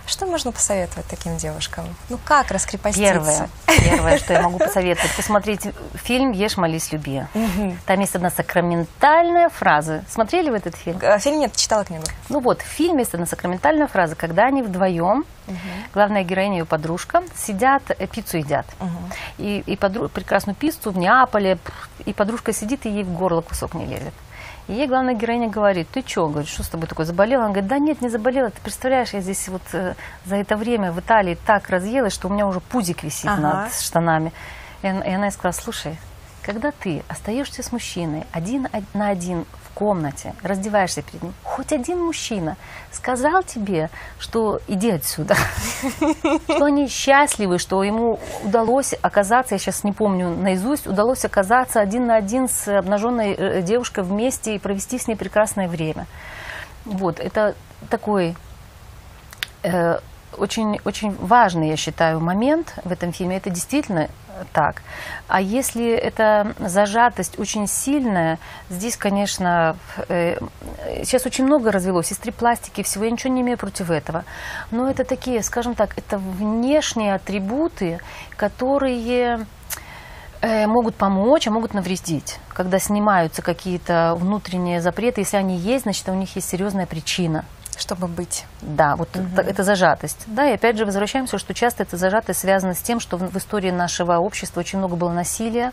Что можно посоветовать таким девушкам? Ну как раскрепоститься? Первое, первое что я могу посоветовать, посмотреть фильм «Ешь, молись, люби». Угу. Там есть одна сакраментальная фраза. Смотрели вы этот фильм? А, фильм нет, читала книгу. Ну вот, в фильме есть одна сакраментальная фраза, когда они вдвоем, угу. главная героиня и ее подружка, сидят, э, пиццу едят. Угу. И, и подру... прекрасную пиццу в Неаполе, и подружка сидит, и ей в горло кусок не лезет. И ей главная героиня говорит, ты что, говорит, что с тобой такое, заболела? Она говорит, да нет, не заболела, ты представляешь, я здесь вот э, за это время в Италии так разъелась, что у меня уже пузик висит ага. над штанами. И, и она ей сказала, слушай, когда ты остаешься с мужчиной один на один комнате, раздеваешься перед ним, хоть один мужчина сказал тебе, что иди отсюда, <laughs> что они счастливы, что ему удалось оказаться, я сейчас не помню наизусть, удалось оказаться один на один с обнаженной э, девушкой вместе и провести с ней прекрасное время. Вот, это такой э, очень, очень важный, я считаю, момент в этом фильме. Это действительно так. А если эта зажатость очень сильная, здесь, конечно, э, сейчас очень много развелось, из пластики, всего, я ничего не имею против этого. Но это такие, скажем так, это внешние атрибуты, которые э, могут помочь, а могут навредить. Когда снимаются какие-то внутренние запреты, если они есть, значит, у них есть серьезная причина – чтобы быть. Да, вот угу. это, это зажатость. Да, и опять же возвращаемся, что часто эта зажатость связана с тем, что в, в истории нашего общества очень много было насилия,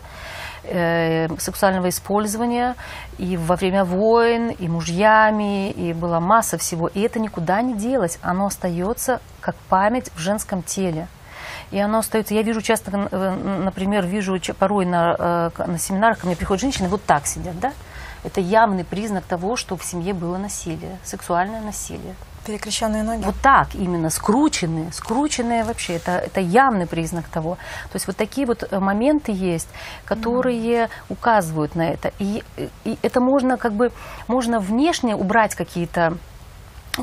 э, сексуального использования и во время войн, и мужьями, и была масса всего. И это никуда не делось, оно остается как память в женском теле. И оно остается. Я вижу часто, например, вижу порой на, э, на семинарах, ко мне приходят женщины, вот так сидят, да? Это явный признак того, что в семье было насилие, сексуальное насилие. Перекрещенные ноги? Вот так именно, скрученные, скрученные вообще, это, это явный признак того. То есть вот такие вот э, моменты есть, которые mm. указывают на это. И, и это можно как бы, можно внешне убрать какие-то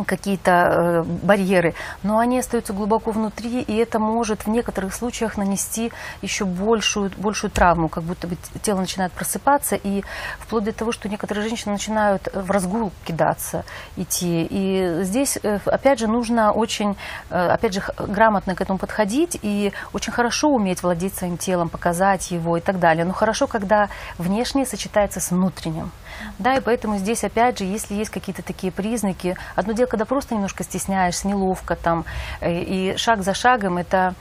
какие-то э, барьеры, но они остаются глубоко внутри, и это может в некоторых случаях нанести еще большую, большую травму, как будто бы тело начинает просыпаться, и вплоть до того, что некоторые женщины начинают в разгул кидаться, идти. И здесь, э, опять же, нужно очень, э, опять же, грамотно к этому подходить и очень хорошо уметь владеть своим телом, показать его и так далее. Но хорошо, когда внешнее сочетается с внутренним. Да, и поэтому здесь, опять же, если есть какие-то такие признаки, одно дело, когда просто немножко стесняешься, неловко там, э, и шаг за шагом это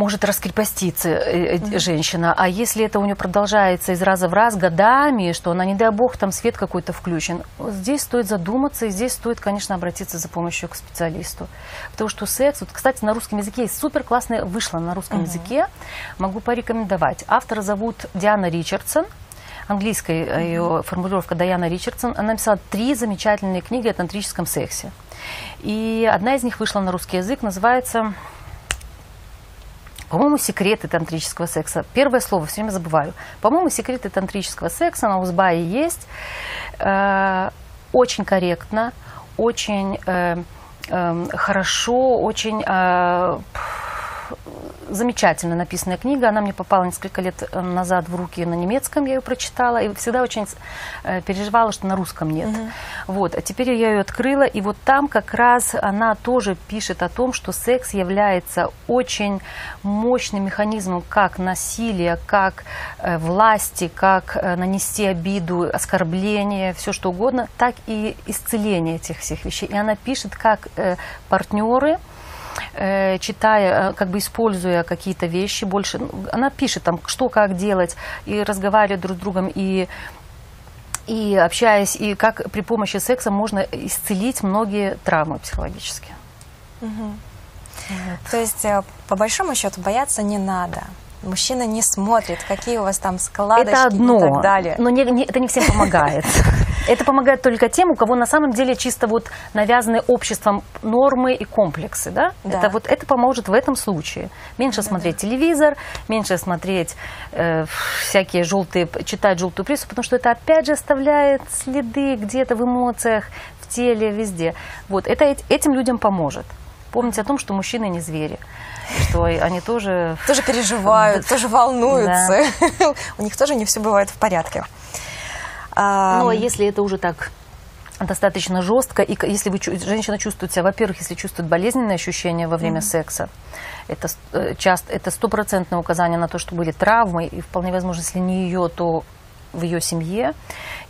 может раскрепоститься mm-hmm. женщина. А если это у нее продолжается из раза в раз годами, что она, не дай бог, там свет какой-то включен, здесь стоит задуматься, и здесь стоит, конечно, обратиться за помощью к специалисту. Потому что секс, вот, кстати, на русском языке есть супер классное, вышло на русском mm-hmm. языке, могу порекомендовать. Автора зовут Диана Ричардсон – английская mm-hmm. ее формулировка Даяна Ричардсон. Она написала три замечательные книги о тантрическом сексе. И одна из них вышла на русский язык, называется по-моему, секреты тантрического секса. Первое слово, все время забываю. По-моему, секреты тантрического секса на Узбае есть. Э, очень корректно, очень э, э, хорошо, очень... Э, замечательно написанная книга. Она мне попала несколько лет э, назад в руки на немецком, я ее прочитала, и всегда очень э, переживала, что на русском нет. Угу. Вот. А теперь я ее открыла, и вот там как раз она тоже пишет о том, что секс является очень мощным механизмом как насилия, как э, власти, как нанести обиду, оскорбление, все что угодно, так и исцеление этих всех вещей. И она пишет, как партнеры Э, читая, э, как бы используя какие-то вещи больше, ну, она пишет там, что как делать, и разговаривает друг с другом, и и общаясь, и как при помощи секса можно исцелить многие травмы психологические. Угу. Вот. То есть, э, по большому счету, бояться не надо. Мужчина не смотрит, какие у вас там складочки это одно, и так далее. Но не, не, это не всем помогает. <laughs> Это помогает только тем, у кого на самом деле чисто вот навязаны обществом нормы и комплексы, да? да. Это вот это поможет в этом случае. Меньше да, смотреть телевизор, меньше смотреть э, всякие желтые, читать желтую прессу, потому что это опять же оставляет следы где-то в эмоциях, в теле, везде. Вот это этим людям поможет. Помните о том, что мужчины не звери что они тоже... Тоже переживают, тоже волнуются. <laughs> У них тоже не все бывает в порядке. Ну, а если это уже так достаточно жестко, и если вы, женщина чувствует себя, во-первых, если чувствует болезненные ощущения во время mm-hmm. секса, это э, часто это стопроцентное указание на то, что были травмы, и вполне возможно, если не ее, то в ее семье.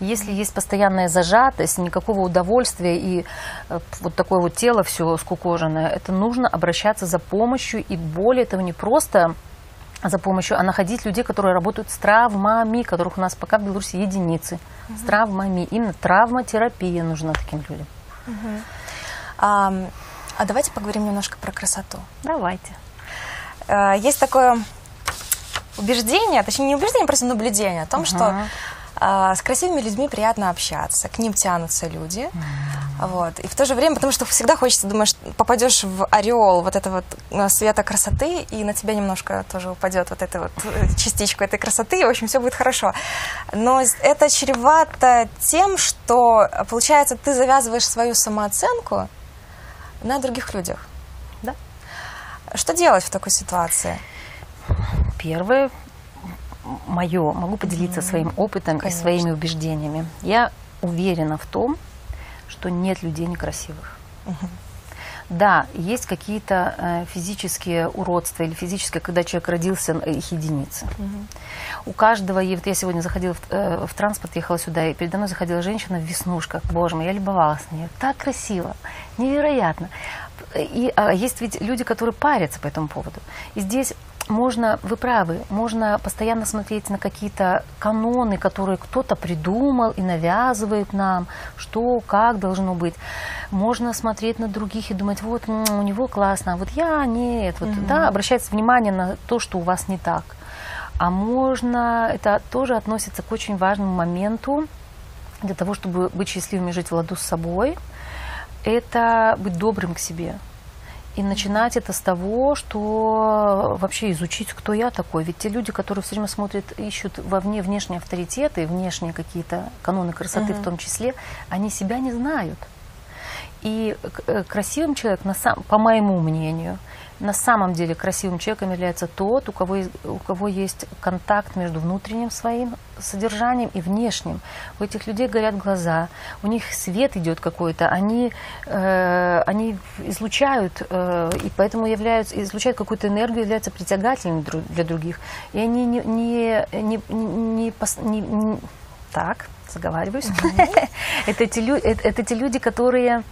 Если есть постоянная зажатость, никакого удовольствия и э, вот такое вот тело все скукоженное, это нужно обращаться за помощью. И более того, не просто за помощью, а находить людей, которые работают с травмами, которых у нас пока в Беларуси единицы. Угу. С травмами. Именно травматерапия нужна таким людям. Угу. А, а давайте поговорим немножко про красоту. Давайте. А, есть такое убеждение, точнее не убеждение, просто наблюдение о том, uh-huh. что а, с красивыми людьми приятно общаться, к ним тянутся люди. Mm. Вот. И в то же время, потому что всегда хочется, думаешь, попадешь в ореол вот этого вот света красоты, и на тебя немножко тоже упадет вот эта вот э, частичка этой красоты, и, в общем, все будет хорошо. Но это чревато тем, что, получается, ты завязываешь свою самооценку на других людях. Да. Что делать в такой ситуации? Первое, мое, могу поделиться своим опытом Конечно. и своими убеждениями. Я уверена в том, что нет людей некрасивых. Да, есть какие-то э, физические уродства или физические, когда человек родился, э, их единицы. У каждого, и вот я сегодня заходила в, э, в транспорт, ехала сюда, и передо мной заходила женщина в веснушках. Боже мой, я любовалась на нее. Так красиво, невероятно. И а, есть ведь люди, которые парятся по этому поводу. И здесь можно, вы правы, можно постоянно смотреть на какие-то каноны, которые кто-то придумал и навязывает нам, что, как должно быть. Можно смотреть на других и думать, вот у него классно, а вот я нет. Вот, да, обращать внимание на то, что у вас не так. А можно, это тоже относится к очень важному моменту для того, чтобы быть счастливым и жить в ладу с собой, это быть добрым к себе. И начинать это с того, что вообще изучить, кто я такой. Ведь те люди, которые все время смотрят, ищут вовне внешние авторитеты, внешние какие-то каноны красоты в том числе, они себя не знают. И э, красивым человеком, на сам, по моему мнению, на самом деле красивым человеком является тот, у кого, есть- у кого есть контакт между внутренним своим содержанием и внешним. У этих людей горят глаза, у них свет идет какой-то, они, э, они излучают, э, и поэтому являются, излучают какую-то энергию, являются притягательными для других. И они не, не, не, не не- не- так, заговариваюсь. <laughs> это, те, это, это те люди, которые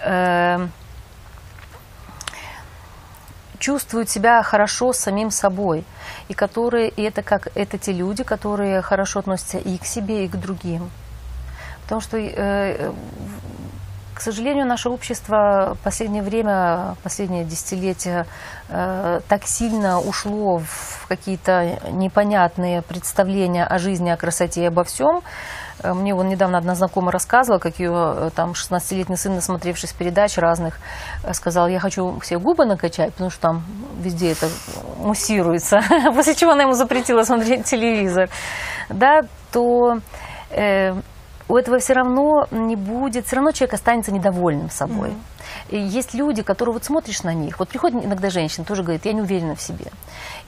э, чувствуют себя хорошо с самим собой. И которые, и это как это те люди, которые хорошо относятся и к себе, и к другим. Потому что, э, к сожалению, наше общество в последнее время, последнее десятилетие э, так сильно ушло в какие-то непонятные представления о жизни, о красоте и обо всем. Э, Мне вон недавно одна знакомая рассказывала, как ее э, там 16-летний сын, насмотревшись передач разных, э, сказал, я хочу все губы накачать, потому что там везде это муссируется. <laughs> После чего она ему запретила смотреть телевизор. Да, то э, у этого все равно не будет, все равно человек останется недовольным собой. И есть люди, которые вот смотришь на них, вот приходит иногда женщина, тоже говорит, я не уверена в себе.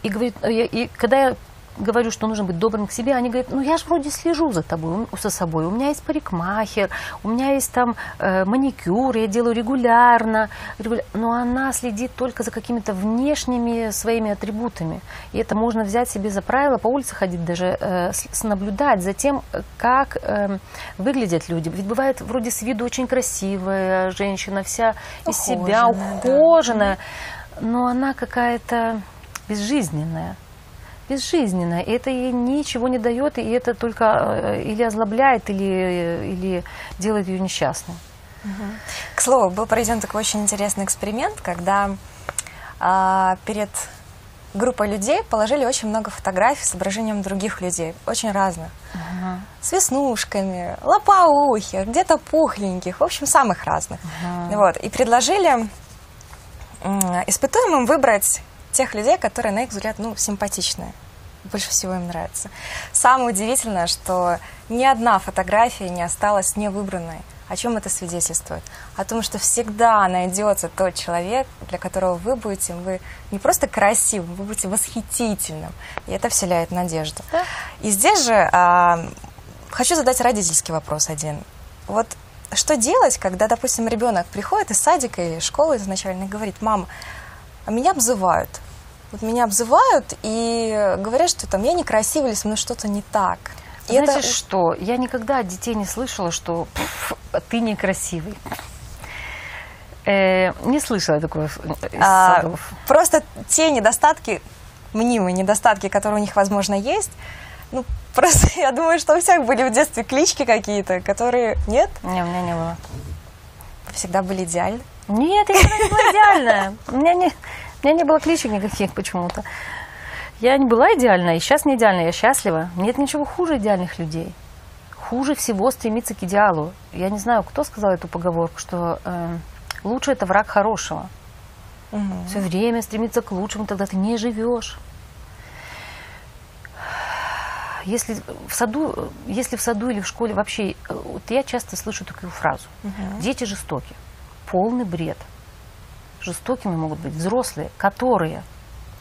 И, говорит, «А я- и когда я говорю, что нужно быть добрым к себе, они говорят, ну я же вроде слежу за тобой, за собой, у меня есть парикмахер, у меня есть там э, маникюр, я делаю регулярно, регуля- но она следит только за какими-то внешними своими атрибутами. И это можно взять себе за правило, по улице ходить даже, э, наблюдать за тем, как э, выглядят люди. Ведь бывает вроде с виду очень красивая женщина, вся из себя Ухоженная, да. ухоженная, но она какая-то безжизненная безжизненная. И это ей ничего не дает, и это только э, или озлобляет, или, или делает ее несчастной. К слову, был проведен такой очень интересный эксперимент, когда а, перед группой людей положили очень много фотографий с изображением других людей, очень разных. С веснушками, лопоухих, где-то пухленьких, в общем, самых разных. Вот. И предложили м, испытуемым выбрать тех людей, которые, на их взгляд, ну, симпатичные. Больше всего им нравится. Самое удивительное, что ни одна фотография не осталась невыбранной. О чем это свидетельствует? О том, что всегда найдется тот человек, для которого вы будете, вы не просто красивым, вы будете восхитительным. И это вселяет надежду. Да. И здесь же а, хочу задать родительский вопрос один. Вот что делать, когда, допустим, ребенок приходит из садика или школы изначально и говорит, мам, а меня обзывают. Вот меня обзывают и говорят, что там я некрасивая или со мной что-то не так. И Знаете это что? Я никогда от детей не слышала, что «Пф, ты некрасивый. Э, не слышала такого из а, садов. просто те недостатки, мнимые недостатки, которые у них, возможно, есть, ну, просто <laughs> я думаю, что у всех были в детстве клички какие-то, которые нет, Не, у меня не было. Всегда были идеальны. Нет, я никогда не была идеальная. У меня не, у меня не было кличек никаких почему-то. Я не была идеальна, и сейчас не идеальна, я счастлива. Нет ничего хуже идеальных людей. Хуже всего стремиться к идеалу. Я не знаю, кто сказал эту поговорку, что э, лучше это враг хорошего. Мгм. Все время стремиться к лучшему, тогда ты не живешь. Если в саду, если в саду или в школе вообще, э, вот я часто слышу такую фразу: дети жестоки. полный бред. Жестокими могут быть взрослые, которые,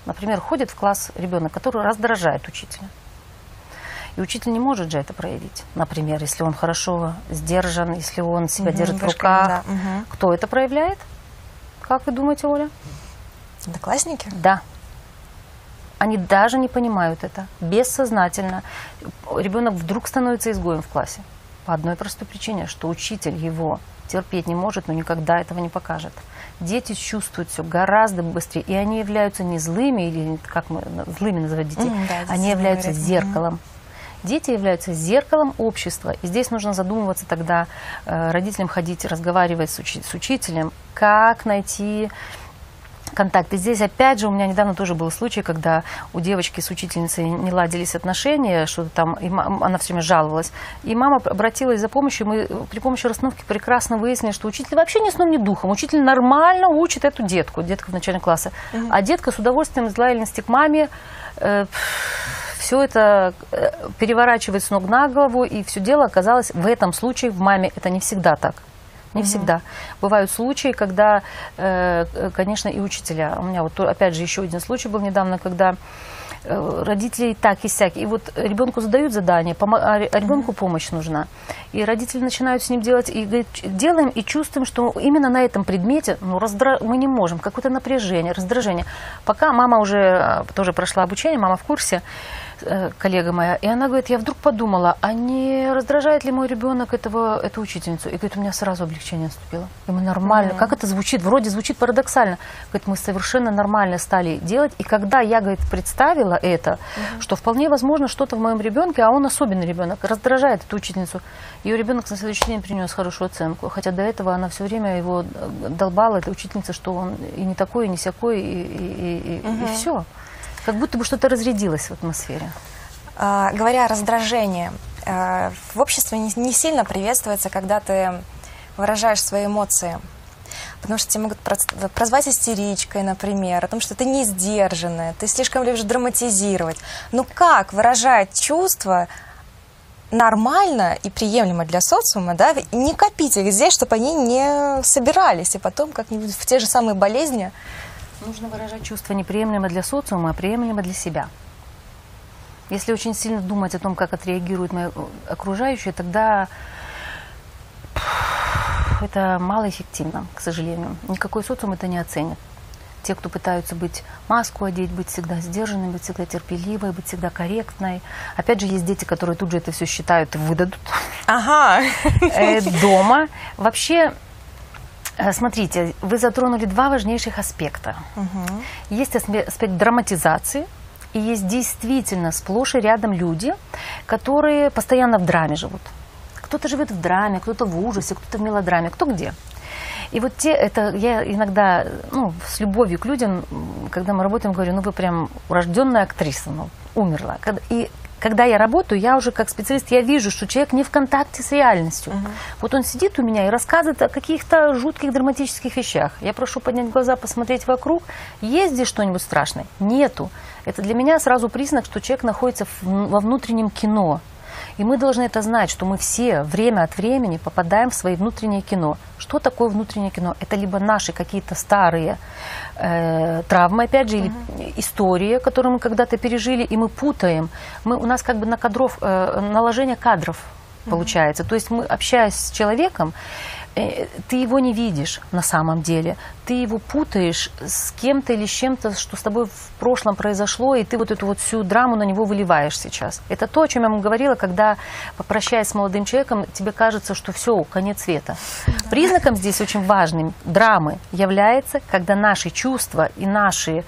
например, ходит в класс ребенок, который раздражает учителя. И учитель не может же это проявить. Например, если он хорошо сдержан, если он себя Мгм, держит в руках. да, мгм. Кто это проявляет? Как вы думаете, Оля? Одноклассники? Да. Они даже не понимают это. Бессознательно. Ребенок вдруг становится изгоем в классе. По одной простой причине, что учитель его терпеть не может, но никогда этого не покажет. Дети чувствуют все гораздо быстрее, и они являются не злыми, или как мы злыми называть детей, Мгм, да, они являются говорят, зеркалом. Дети являются зеркалом общества. И здесь нужно задумываться тогда э, родителям ходить, разговаривать с, учи- с учителем, как найти контакт. И здесь, опять же, у меня недавно тоже был случай, когда у девочки с учительницей не ладились отношения, что-то там, и она все время жаловалась. И мама обратилась за помощью, мы при помощи расстановки прекрасно выяснили, что учитель вообще ни сном, ни духом. Учитель нормально учит эту детку, детка в начальном классе. А детка с удовольствием из лояльности к маме все это э, переворачивает с ног на голову, и все дело оказалось в этом случае в маме. Это не всегда так. Не всегда. Бывают случаи, когда, э, э, конечно, и учителя. У меня вот опять же еще один случай был недавно, когда э, родители так и сяк. И вот ребенку задают задание, а а ребенку помощь нужна. И родители начинают с ним делать, и говорят, «Ч- делаем и чувствуем, что именно на этом предмете ну, раздра... мы не можем, какое-то напряжение, раздражение. Пока мама уже э, тоже прошла обучение, мама в курсе, коллега моя, и она говорит, я вдруг подумала, а не раздражает ли мой ребенок этого, эту учительницу? И говорит, у меня сразу облегчение наступило. И мы нормально, как это звучит? Вроде звучит парадоксально. Говорит, мы совершенно нормально стали делать. И когда я, говорит, представила это, что вполне возможно что-то в моем ребенке, а он особенный ребенок, раздражает эту учительницу. Ее ребенок на следующий день принес хорошую оценку. Хотя до этого она все время его э, долбала, эта учительница, что он и не такой, и не сякой, и, все. Как будто бы что-то разрядилось в атмосфере. А, говоря о раздражении, а, в обществе не, не сильно приветствуется, когда ты выражаешь свои эмоции. Потому что тебя могут прозвать истеричкой, например, о том, что ты не сдержанная, ты слишком любишь драматизировать. Ну как выражать чувства нормально и приемлемо для социума, да, не копить их здесь, чтобы они не собирались, и потом как-нибудь в те же самые болезни. Нужно выражать чувства неприемлемо для социума, а приемлемо для себя. Если очень сильно думать о том, как отреагируют мои окружающие, тогда это малоэффективно, к сожалению. Никакой социум это не оценит. Те, кто пытаются быть маску одеть, быть всегда сдержанной, быть всегда терпеливой, быть всегда корректной. Опять же, есть дети, которые тут же это все считают и выдадут Ага. э, дома. Вообще, э, смотрите, вы затронули два важнейших аспекта. Есть асме- аспект драматизации, и есть действительно сплошь и рядом люди, которые постоянно в драме живут. Кто-то живет в драме, кто-то в ужасе, кто-то в мелодраме, кто где. И вот те, это я иногда, ну, с любовью к людям, когда мы работаем, говорю, ну вы прям урожденная актриса, ну, умерла. И когда я работаю, я уже как специалист, я вижу, что человек не в контакте с реальностью. Вот он сидит у меня и рассказывает о каких-то жутких драматических вещах. Я прошу поднять глаза, посмотреть вокруг. Есть здесь что-нибудь страшное? Нету. Это для меня сразу признак, что человек находится в- во внутреннем кино. И мы должны это знать, что мы все время от времени попадаем в свои внутреннее кино. Что такое внутреннее кино? Это либо наши какие-то старые э, травмы, опять же, или истории, которые мы когда-то пережили, и мы путаем. Мы, у нас как бы на кадров, э, наложение кадров получается. То есть мы, общаясь с человеком, ты его не видишь на самом деле. Ты его путаешь с кем-то или с чем-то, что с тобой в прошлом произошло, и ты вот эту вот всю драму на него выливаешь сейчас. Это то, о чем я вам говорила, когда, попрощаясь с молодым человеком, тебе кажется, что все, конец света. Признаком здесь очень важным драмы является, когда наши чувства и наши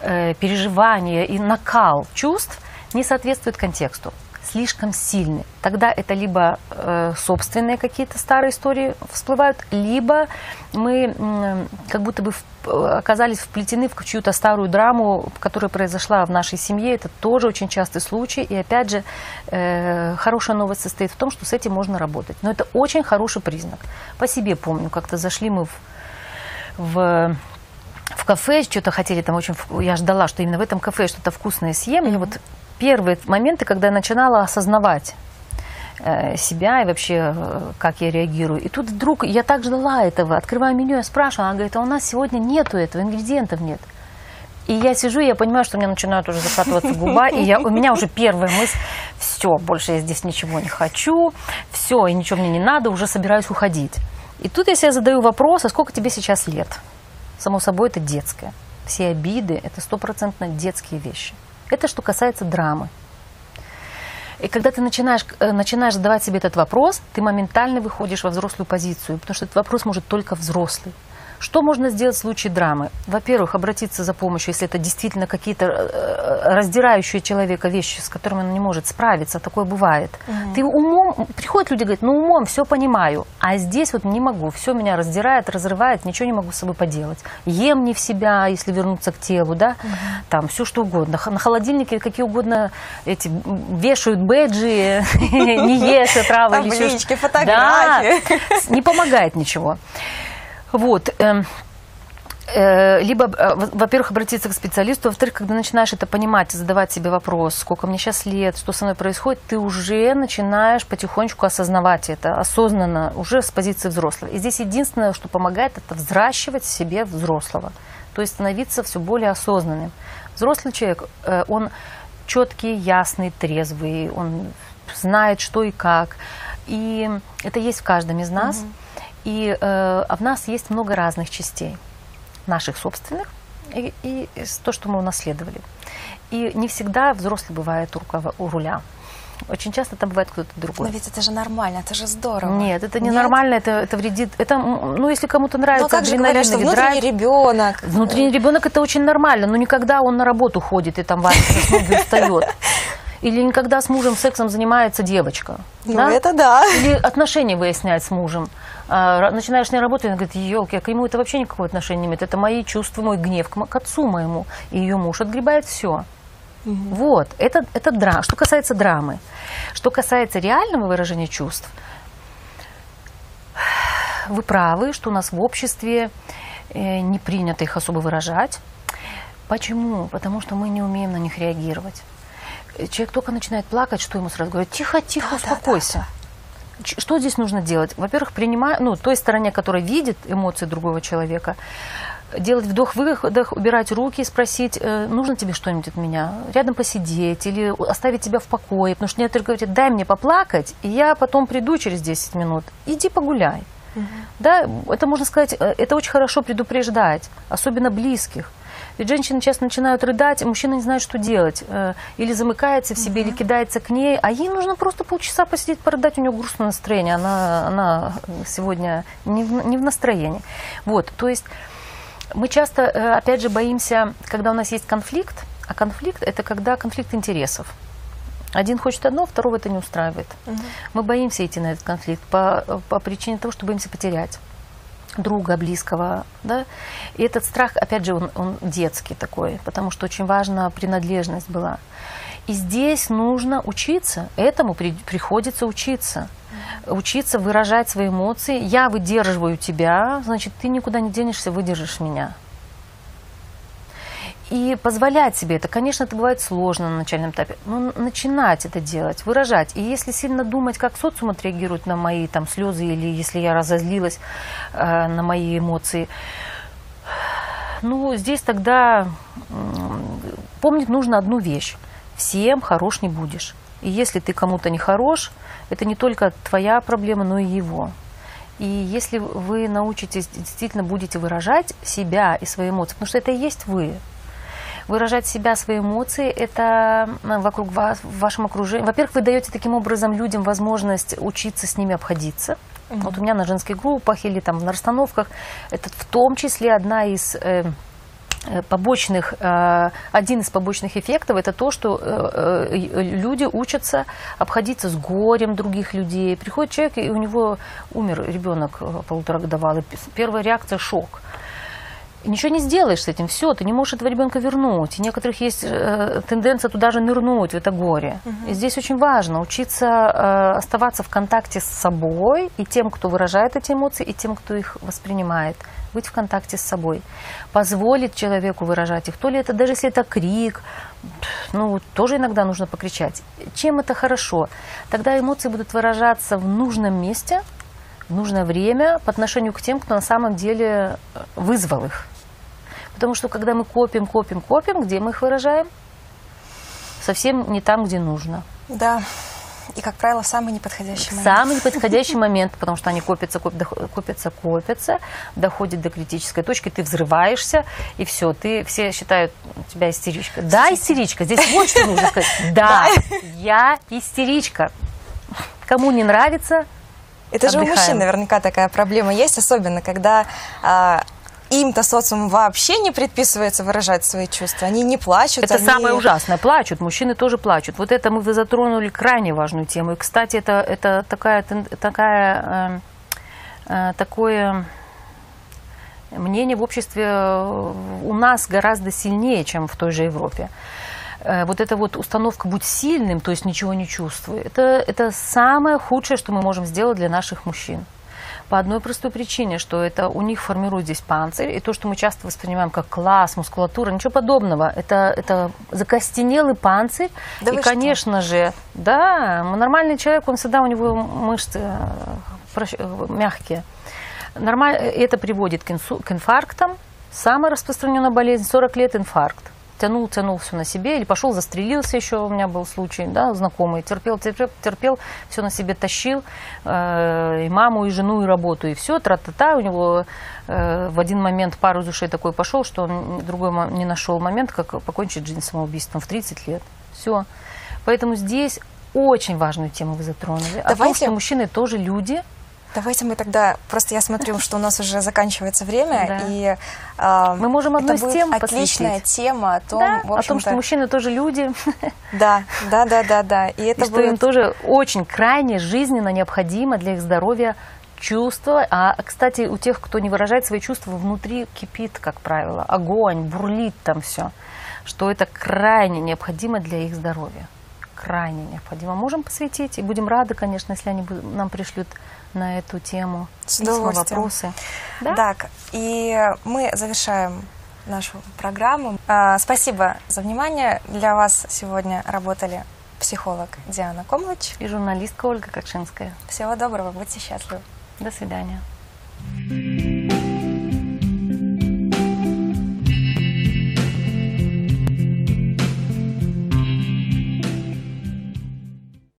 э, переживания и накал чувств не соответствуют контексту слишком сильны. Тогда это либо э, собственные какие-то старые истории всплывают, либо мы м, как будто бы в- оказались вплетены в чью-то старую драму, которая произошла в нашей семье. Это тоже очень частый случай. И опять же, э, хорошая новость состоит в том, что с этим можно работать. Но это очень хороший признак. По себе помню, как-то зашли мы в, в в кафе, что-то хотели там очень... Я ждала, что именно в этом кафе что-то вкусное съем. И вот первые моменты, когда я начинала осознавать, э, себя и вообще, э, как я реагирую. И тут вдруг я так ждала этого, открываю меню, я спрашиваю, она говорит, а у нас сегодня нету этого, ингредиентов нет. И я сижу, и я понимаю, что у меня начинает уже закатываться губа, и я, у меня уже первая мысль, все, больше я здесь ничего не хочу, все, и ничего мне не надо, уже собираюсь уходить. И тут я себе задаю вопрос, а сколько тебе сейчас лет? Само собой, это детское. Все обиды – это стопроцентно детские вещи. Это что касается драмы. И когда ты начинаешь, э, начинаешь задавать себе этот вопрос, ты моментально выходишь во взрослую позицию, потому что этот вопрос может только взрослый. Что можно сделать в случае драмы? Во-первых, обратиться за помощью, если это действительно какие-то э, раздирающие человека вещи, с которыми он не может справиться, такое бывает. Угу. Ты умом, приходят люди, говорят, ну умом все понимаю, а здесь вот не могу, все меня раздирает, разрывает, ничего не могу с собой поделать. Ем не в себя, если вернуться к телу, да, угу. там все что угодно. На холодильнике какие угодно эти вешают бэджи, <laughs> не ешь травы или еще фотографии. Не помогает ничего. Вот. Эм, э, либо, э, во-первых, обратиться к специалисту, во-вторых, когда начинаешь это понимать задавать себе вопрос, сколько мне сейчас лет, что со мной происходит, ты уже начинаешь потихонечку осознавать это, осознанно, уже с позиции взрослого. И здесь единственное, что помогает, это взращивать себе взрослого, то есть становиться все более осознанным. Взрослый человек, э, он четкий, ясный, трезвый, он знает, что и как. И это есть в каждом из нас. Угу. И э, в нас есть много разных частей, наших собственных и, и то, что мы унаследовали. И не всегда взрослый бывает у, рукава, у руля. Очень часто там бывает кто-то другой. Но ведь это же нормально, это же здорово. Нет, это не Нет? нормально, это, это вредит. Это, ну, если кому-то нравится но как же говорят, что внутренний драйв, ребенок. Внутренний ребенок это очень нормально, но никогда он на работу ходит и там варится с ноги устает. Или никогда с мужем сексом занимается девочка. Ну, да? это да. Или отношения выясняет с мужем. А, начинаешь с ней работать, она говорит, елки, а к ему это вообще никакого отношения не имеет. Это мои чувства, мой гнев к, к отцу моему. И ее муж отгребает все. Угу. Вот, это, это драма. Что касается драмы. Что касается реального выражения чувств, вы правы, что у нас в обществе э, не принято их особо выражать. Почему? Потому что мы не умеем на них реагировать человек только начинает плакать, что ему сразу говорят, тихо, тихо, да, успокойся. Да, да, Что здесь нужно делать? Во-первых, принимая, ну, той стороне, которая видит эмоции другого человека, делать вдох-выдох, убирать руки, спросить, э, нужно тебе что-нибудь от меня, рядом посидеть или оставить тебя в покое. Потому что некоторые говорят, дай мне поплакать, и я потом приду через 10 минут. Иди погуляй. Угу. Да, это можно сказать, э, это очень хорошо предупреждать, особенно близких. Ведь женщины часто начинают рыдать, мужчина не знает, что делать. Э, или замыкается в себе, угу. или кидается к ней, а ей нужно просто полчаса посидеть, порыдать, у нее грустное настроение, она, она сегодня не в, не в настроении. Вот, то есть мы часто, э, опять же, боимся, когда у нас есть конфликт, а конфликт – это когда конфликт интересов. Один хочет одно, второго это не устраивает. Угу. Мы боимся идти на этот конфликт по, по причине того, что боимся потерять друга близкого, да, и этот страх, опять же, он, он детский такой, потому что очень важна принадлежность была. И здесь нужно учиться, этому при, приходится учиться, учиться выражать свои эмоции. Я выдерживаю тебя, значит, ты никуда не денешься, выдержишь меня и позволять себе это. Конечно, это бывает сложно на начальном этапе, но начинать это делать, выражать. И если сильно думать, как социум отреагирует на мои там слезы или если я разозлилась э, на мои эмоции, ну, здесь тогда э, помнить нужно одну вещь. Всем хорош не будешь. И если ты кому-то не хорош, это не только твоя проблема, но и его. И если вы научитесь, действительно будете выражать себя и свои эмоции, потому что это и есть вы, выражать себя, свои эмоции, это вокруг вас, в вашем окружении. Во-первых, вы даете таким образом людям возможность учиться с ними обходиться. Mm-hmm. Вот у меня на женских группах или там на расстановках, это в том числе одна из э, э побочных, э, один из побочных эффектов это то, что э, люди учатся обходиться с горем других людей. Приходит человек, и у него умер ребенок полуторагодовалый. Первая реакция – шок. Ничего не сделаешь с этим, все, ты не можешь этого ребенка вернуть. И некоторых есть э, тенденция туда же нырнуть в это горе. И здесь очень важно учиться э, оставаться в контакте с собой и тем, кто выражает эти эмоции, и тем, кто их воспринимает. Быть в контакте с собой. Позволить человеку выражать их. То ли это, даже если это крик, ну, тоже иногда нужно покричать. Чем это хорошо? Тогда эмоции будут выражаться в нужном месте, в нужное время по отношению к тем, кто на самом деле э, вызвал их. Потому что когда мы копим, копим, копим, где мы их выражаем? Совсем не там, где нужно. Да. И, как правило, в самый неподходящий момент. Самый неподходящий момент, потому что они копятся, копятся, копятся, доходят до критической точки, ты взрываешься, и все, ты все считают тебя истеричка. Да, истеричка, здесь вот что нужно сказать. <laughs> Да, я истеричка. Кому не нравится, Это же у Отдыхаем. мужчин наверняка такая проблема есть, особенно когда а, им-то социум вообще не предписывается выражать свои чувства. Они не плачут. Это они- самое ужасное. Плачут, мужчины тоже плачут. Вот это мы затронули крайне важную тему. И, кстати, это, это такая, такая, э, э, такое мнение в обществе э, у нас гораздо сильнее, чем в той же Европе. Э, Вот эта вот установка «будь сильным», то есть ничего не чувствуй, это, это самое худшее, что мы можем сделать для наших мужчин. По одной простой причине, что это у них формирует здесь панцирь, и то, что мы часто воспринимаем как класс, мускулатура, ничего подобного. Это, это закостенелый панцирь. Да и, вы что? конечно же, да, нормальный человек, он всегда, у него мышцы э, э, мягкие. Нормально, это приводит к, инсу- к инфарктам. Самая распространенная болезнь 40 лет инфаркт. Тянул, тянул все на себе, или пошел, застрелился еще, у меня был случай, да, знакомый, терпел, терпел, терпел, все на себе тащил, э, и маму, и жену, и работу, и все, тра-та-та, у него э, в один момент пар из ушей такой пошел, что он другой не нашел момент, как покончить жизнь самоубийством в 30 лет. Все. Поэтому здесь очень важную тему вы затронули. О том, Давайте- что мужчины тоже люди, Давайте мы тогда, просто я смотрю, что у нас уже заканчивается время, Да. и а, Мы можем одну это из будет тем отличная посвятить. тема о том, да, в о том, что мужчины тоже люди, да, да, да, да, да, и это и что им будет тоже очень крайне жизненно необходимо для их здоровья чувства. А, кстати, у тех, кто не выражает свои чувства, внутри кипит, как правило, огонь, бурлит там все. Что это крайне необходимо для их здоровья. Крайне необходимо. Можем посвятить, и будем рады, конечно, если они нам пришлют на эту тему С письма, вопросы. Да? Так, и мы завершаем нашу программу. А, Спасибо за внимание. Для вас сегодня работали психолог Диана Комлыч. И журналистка Ольга Кокшинская. Всего доброго, будьте счастливы. До свидания. Thank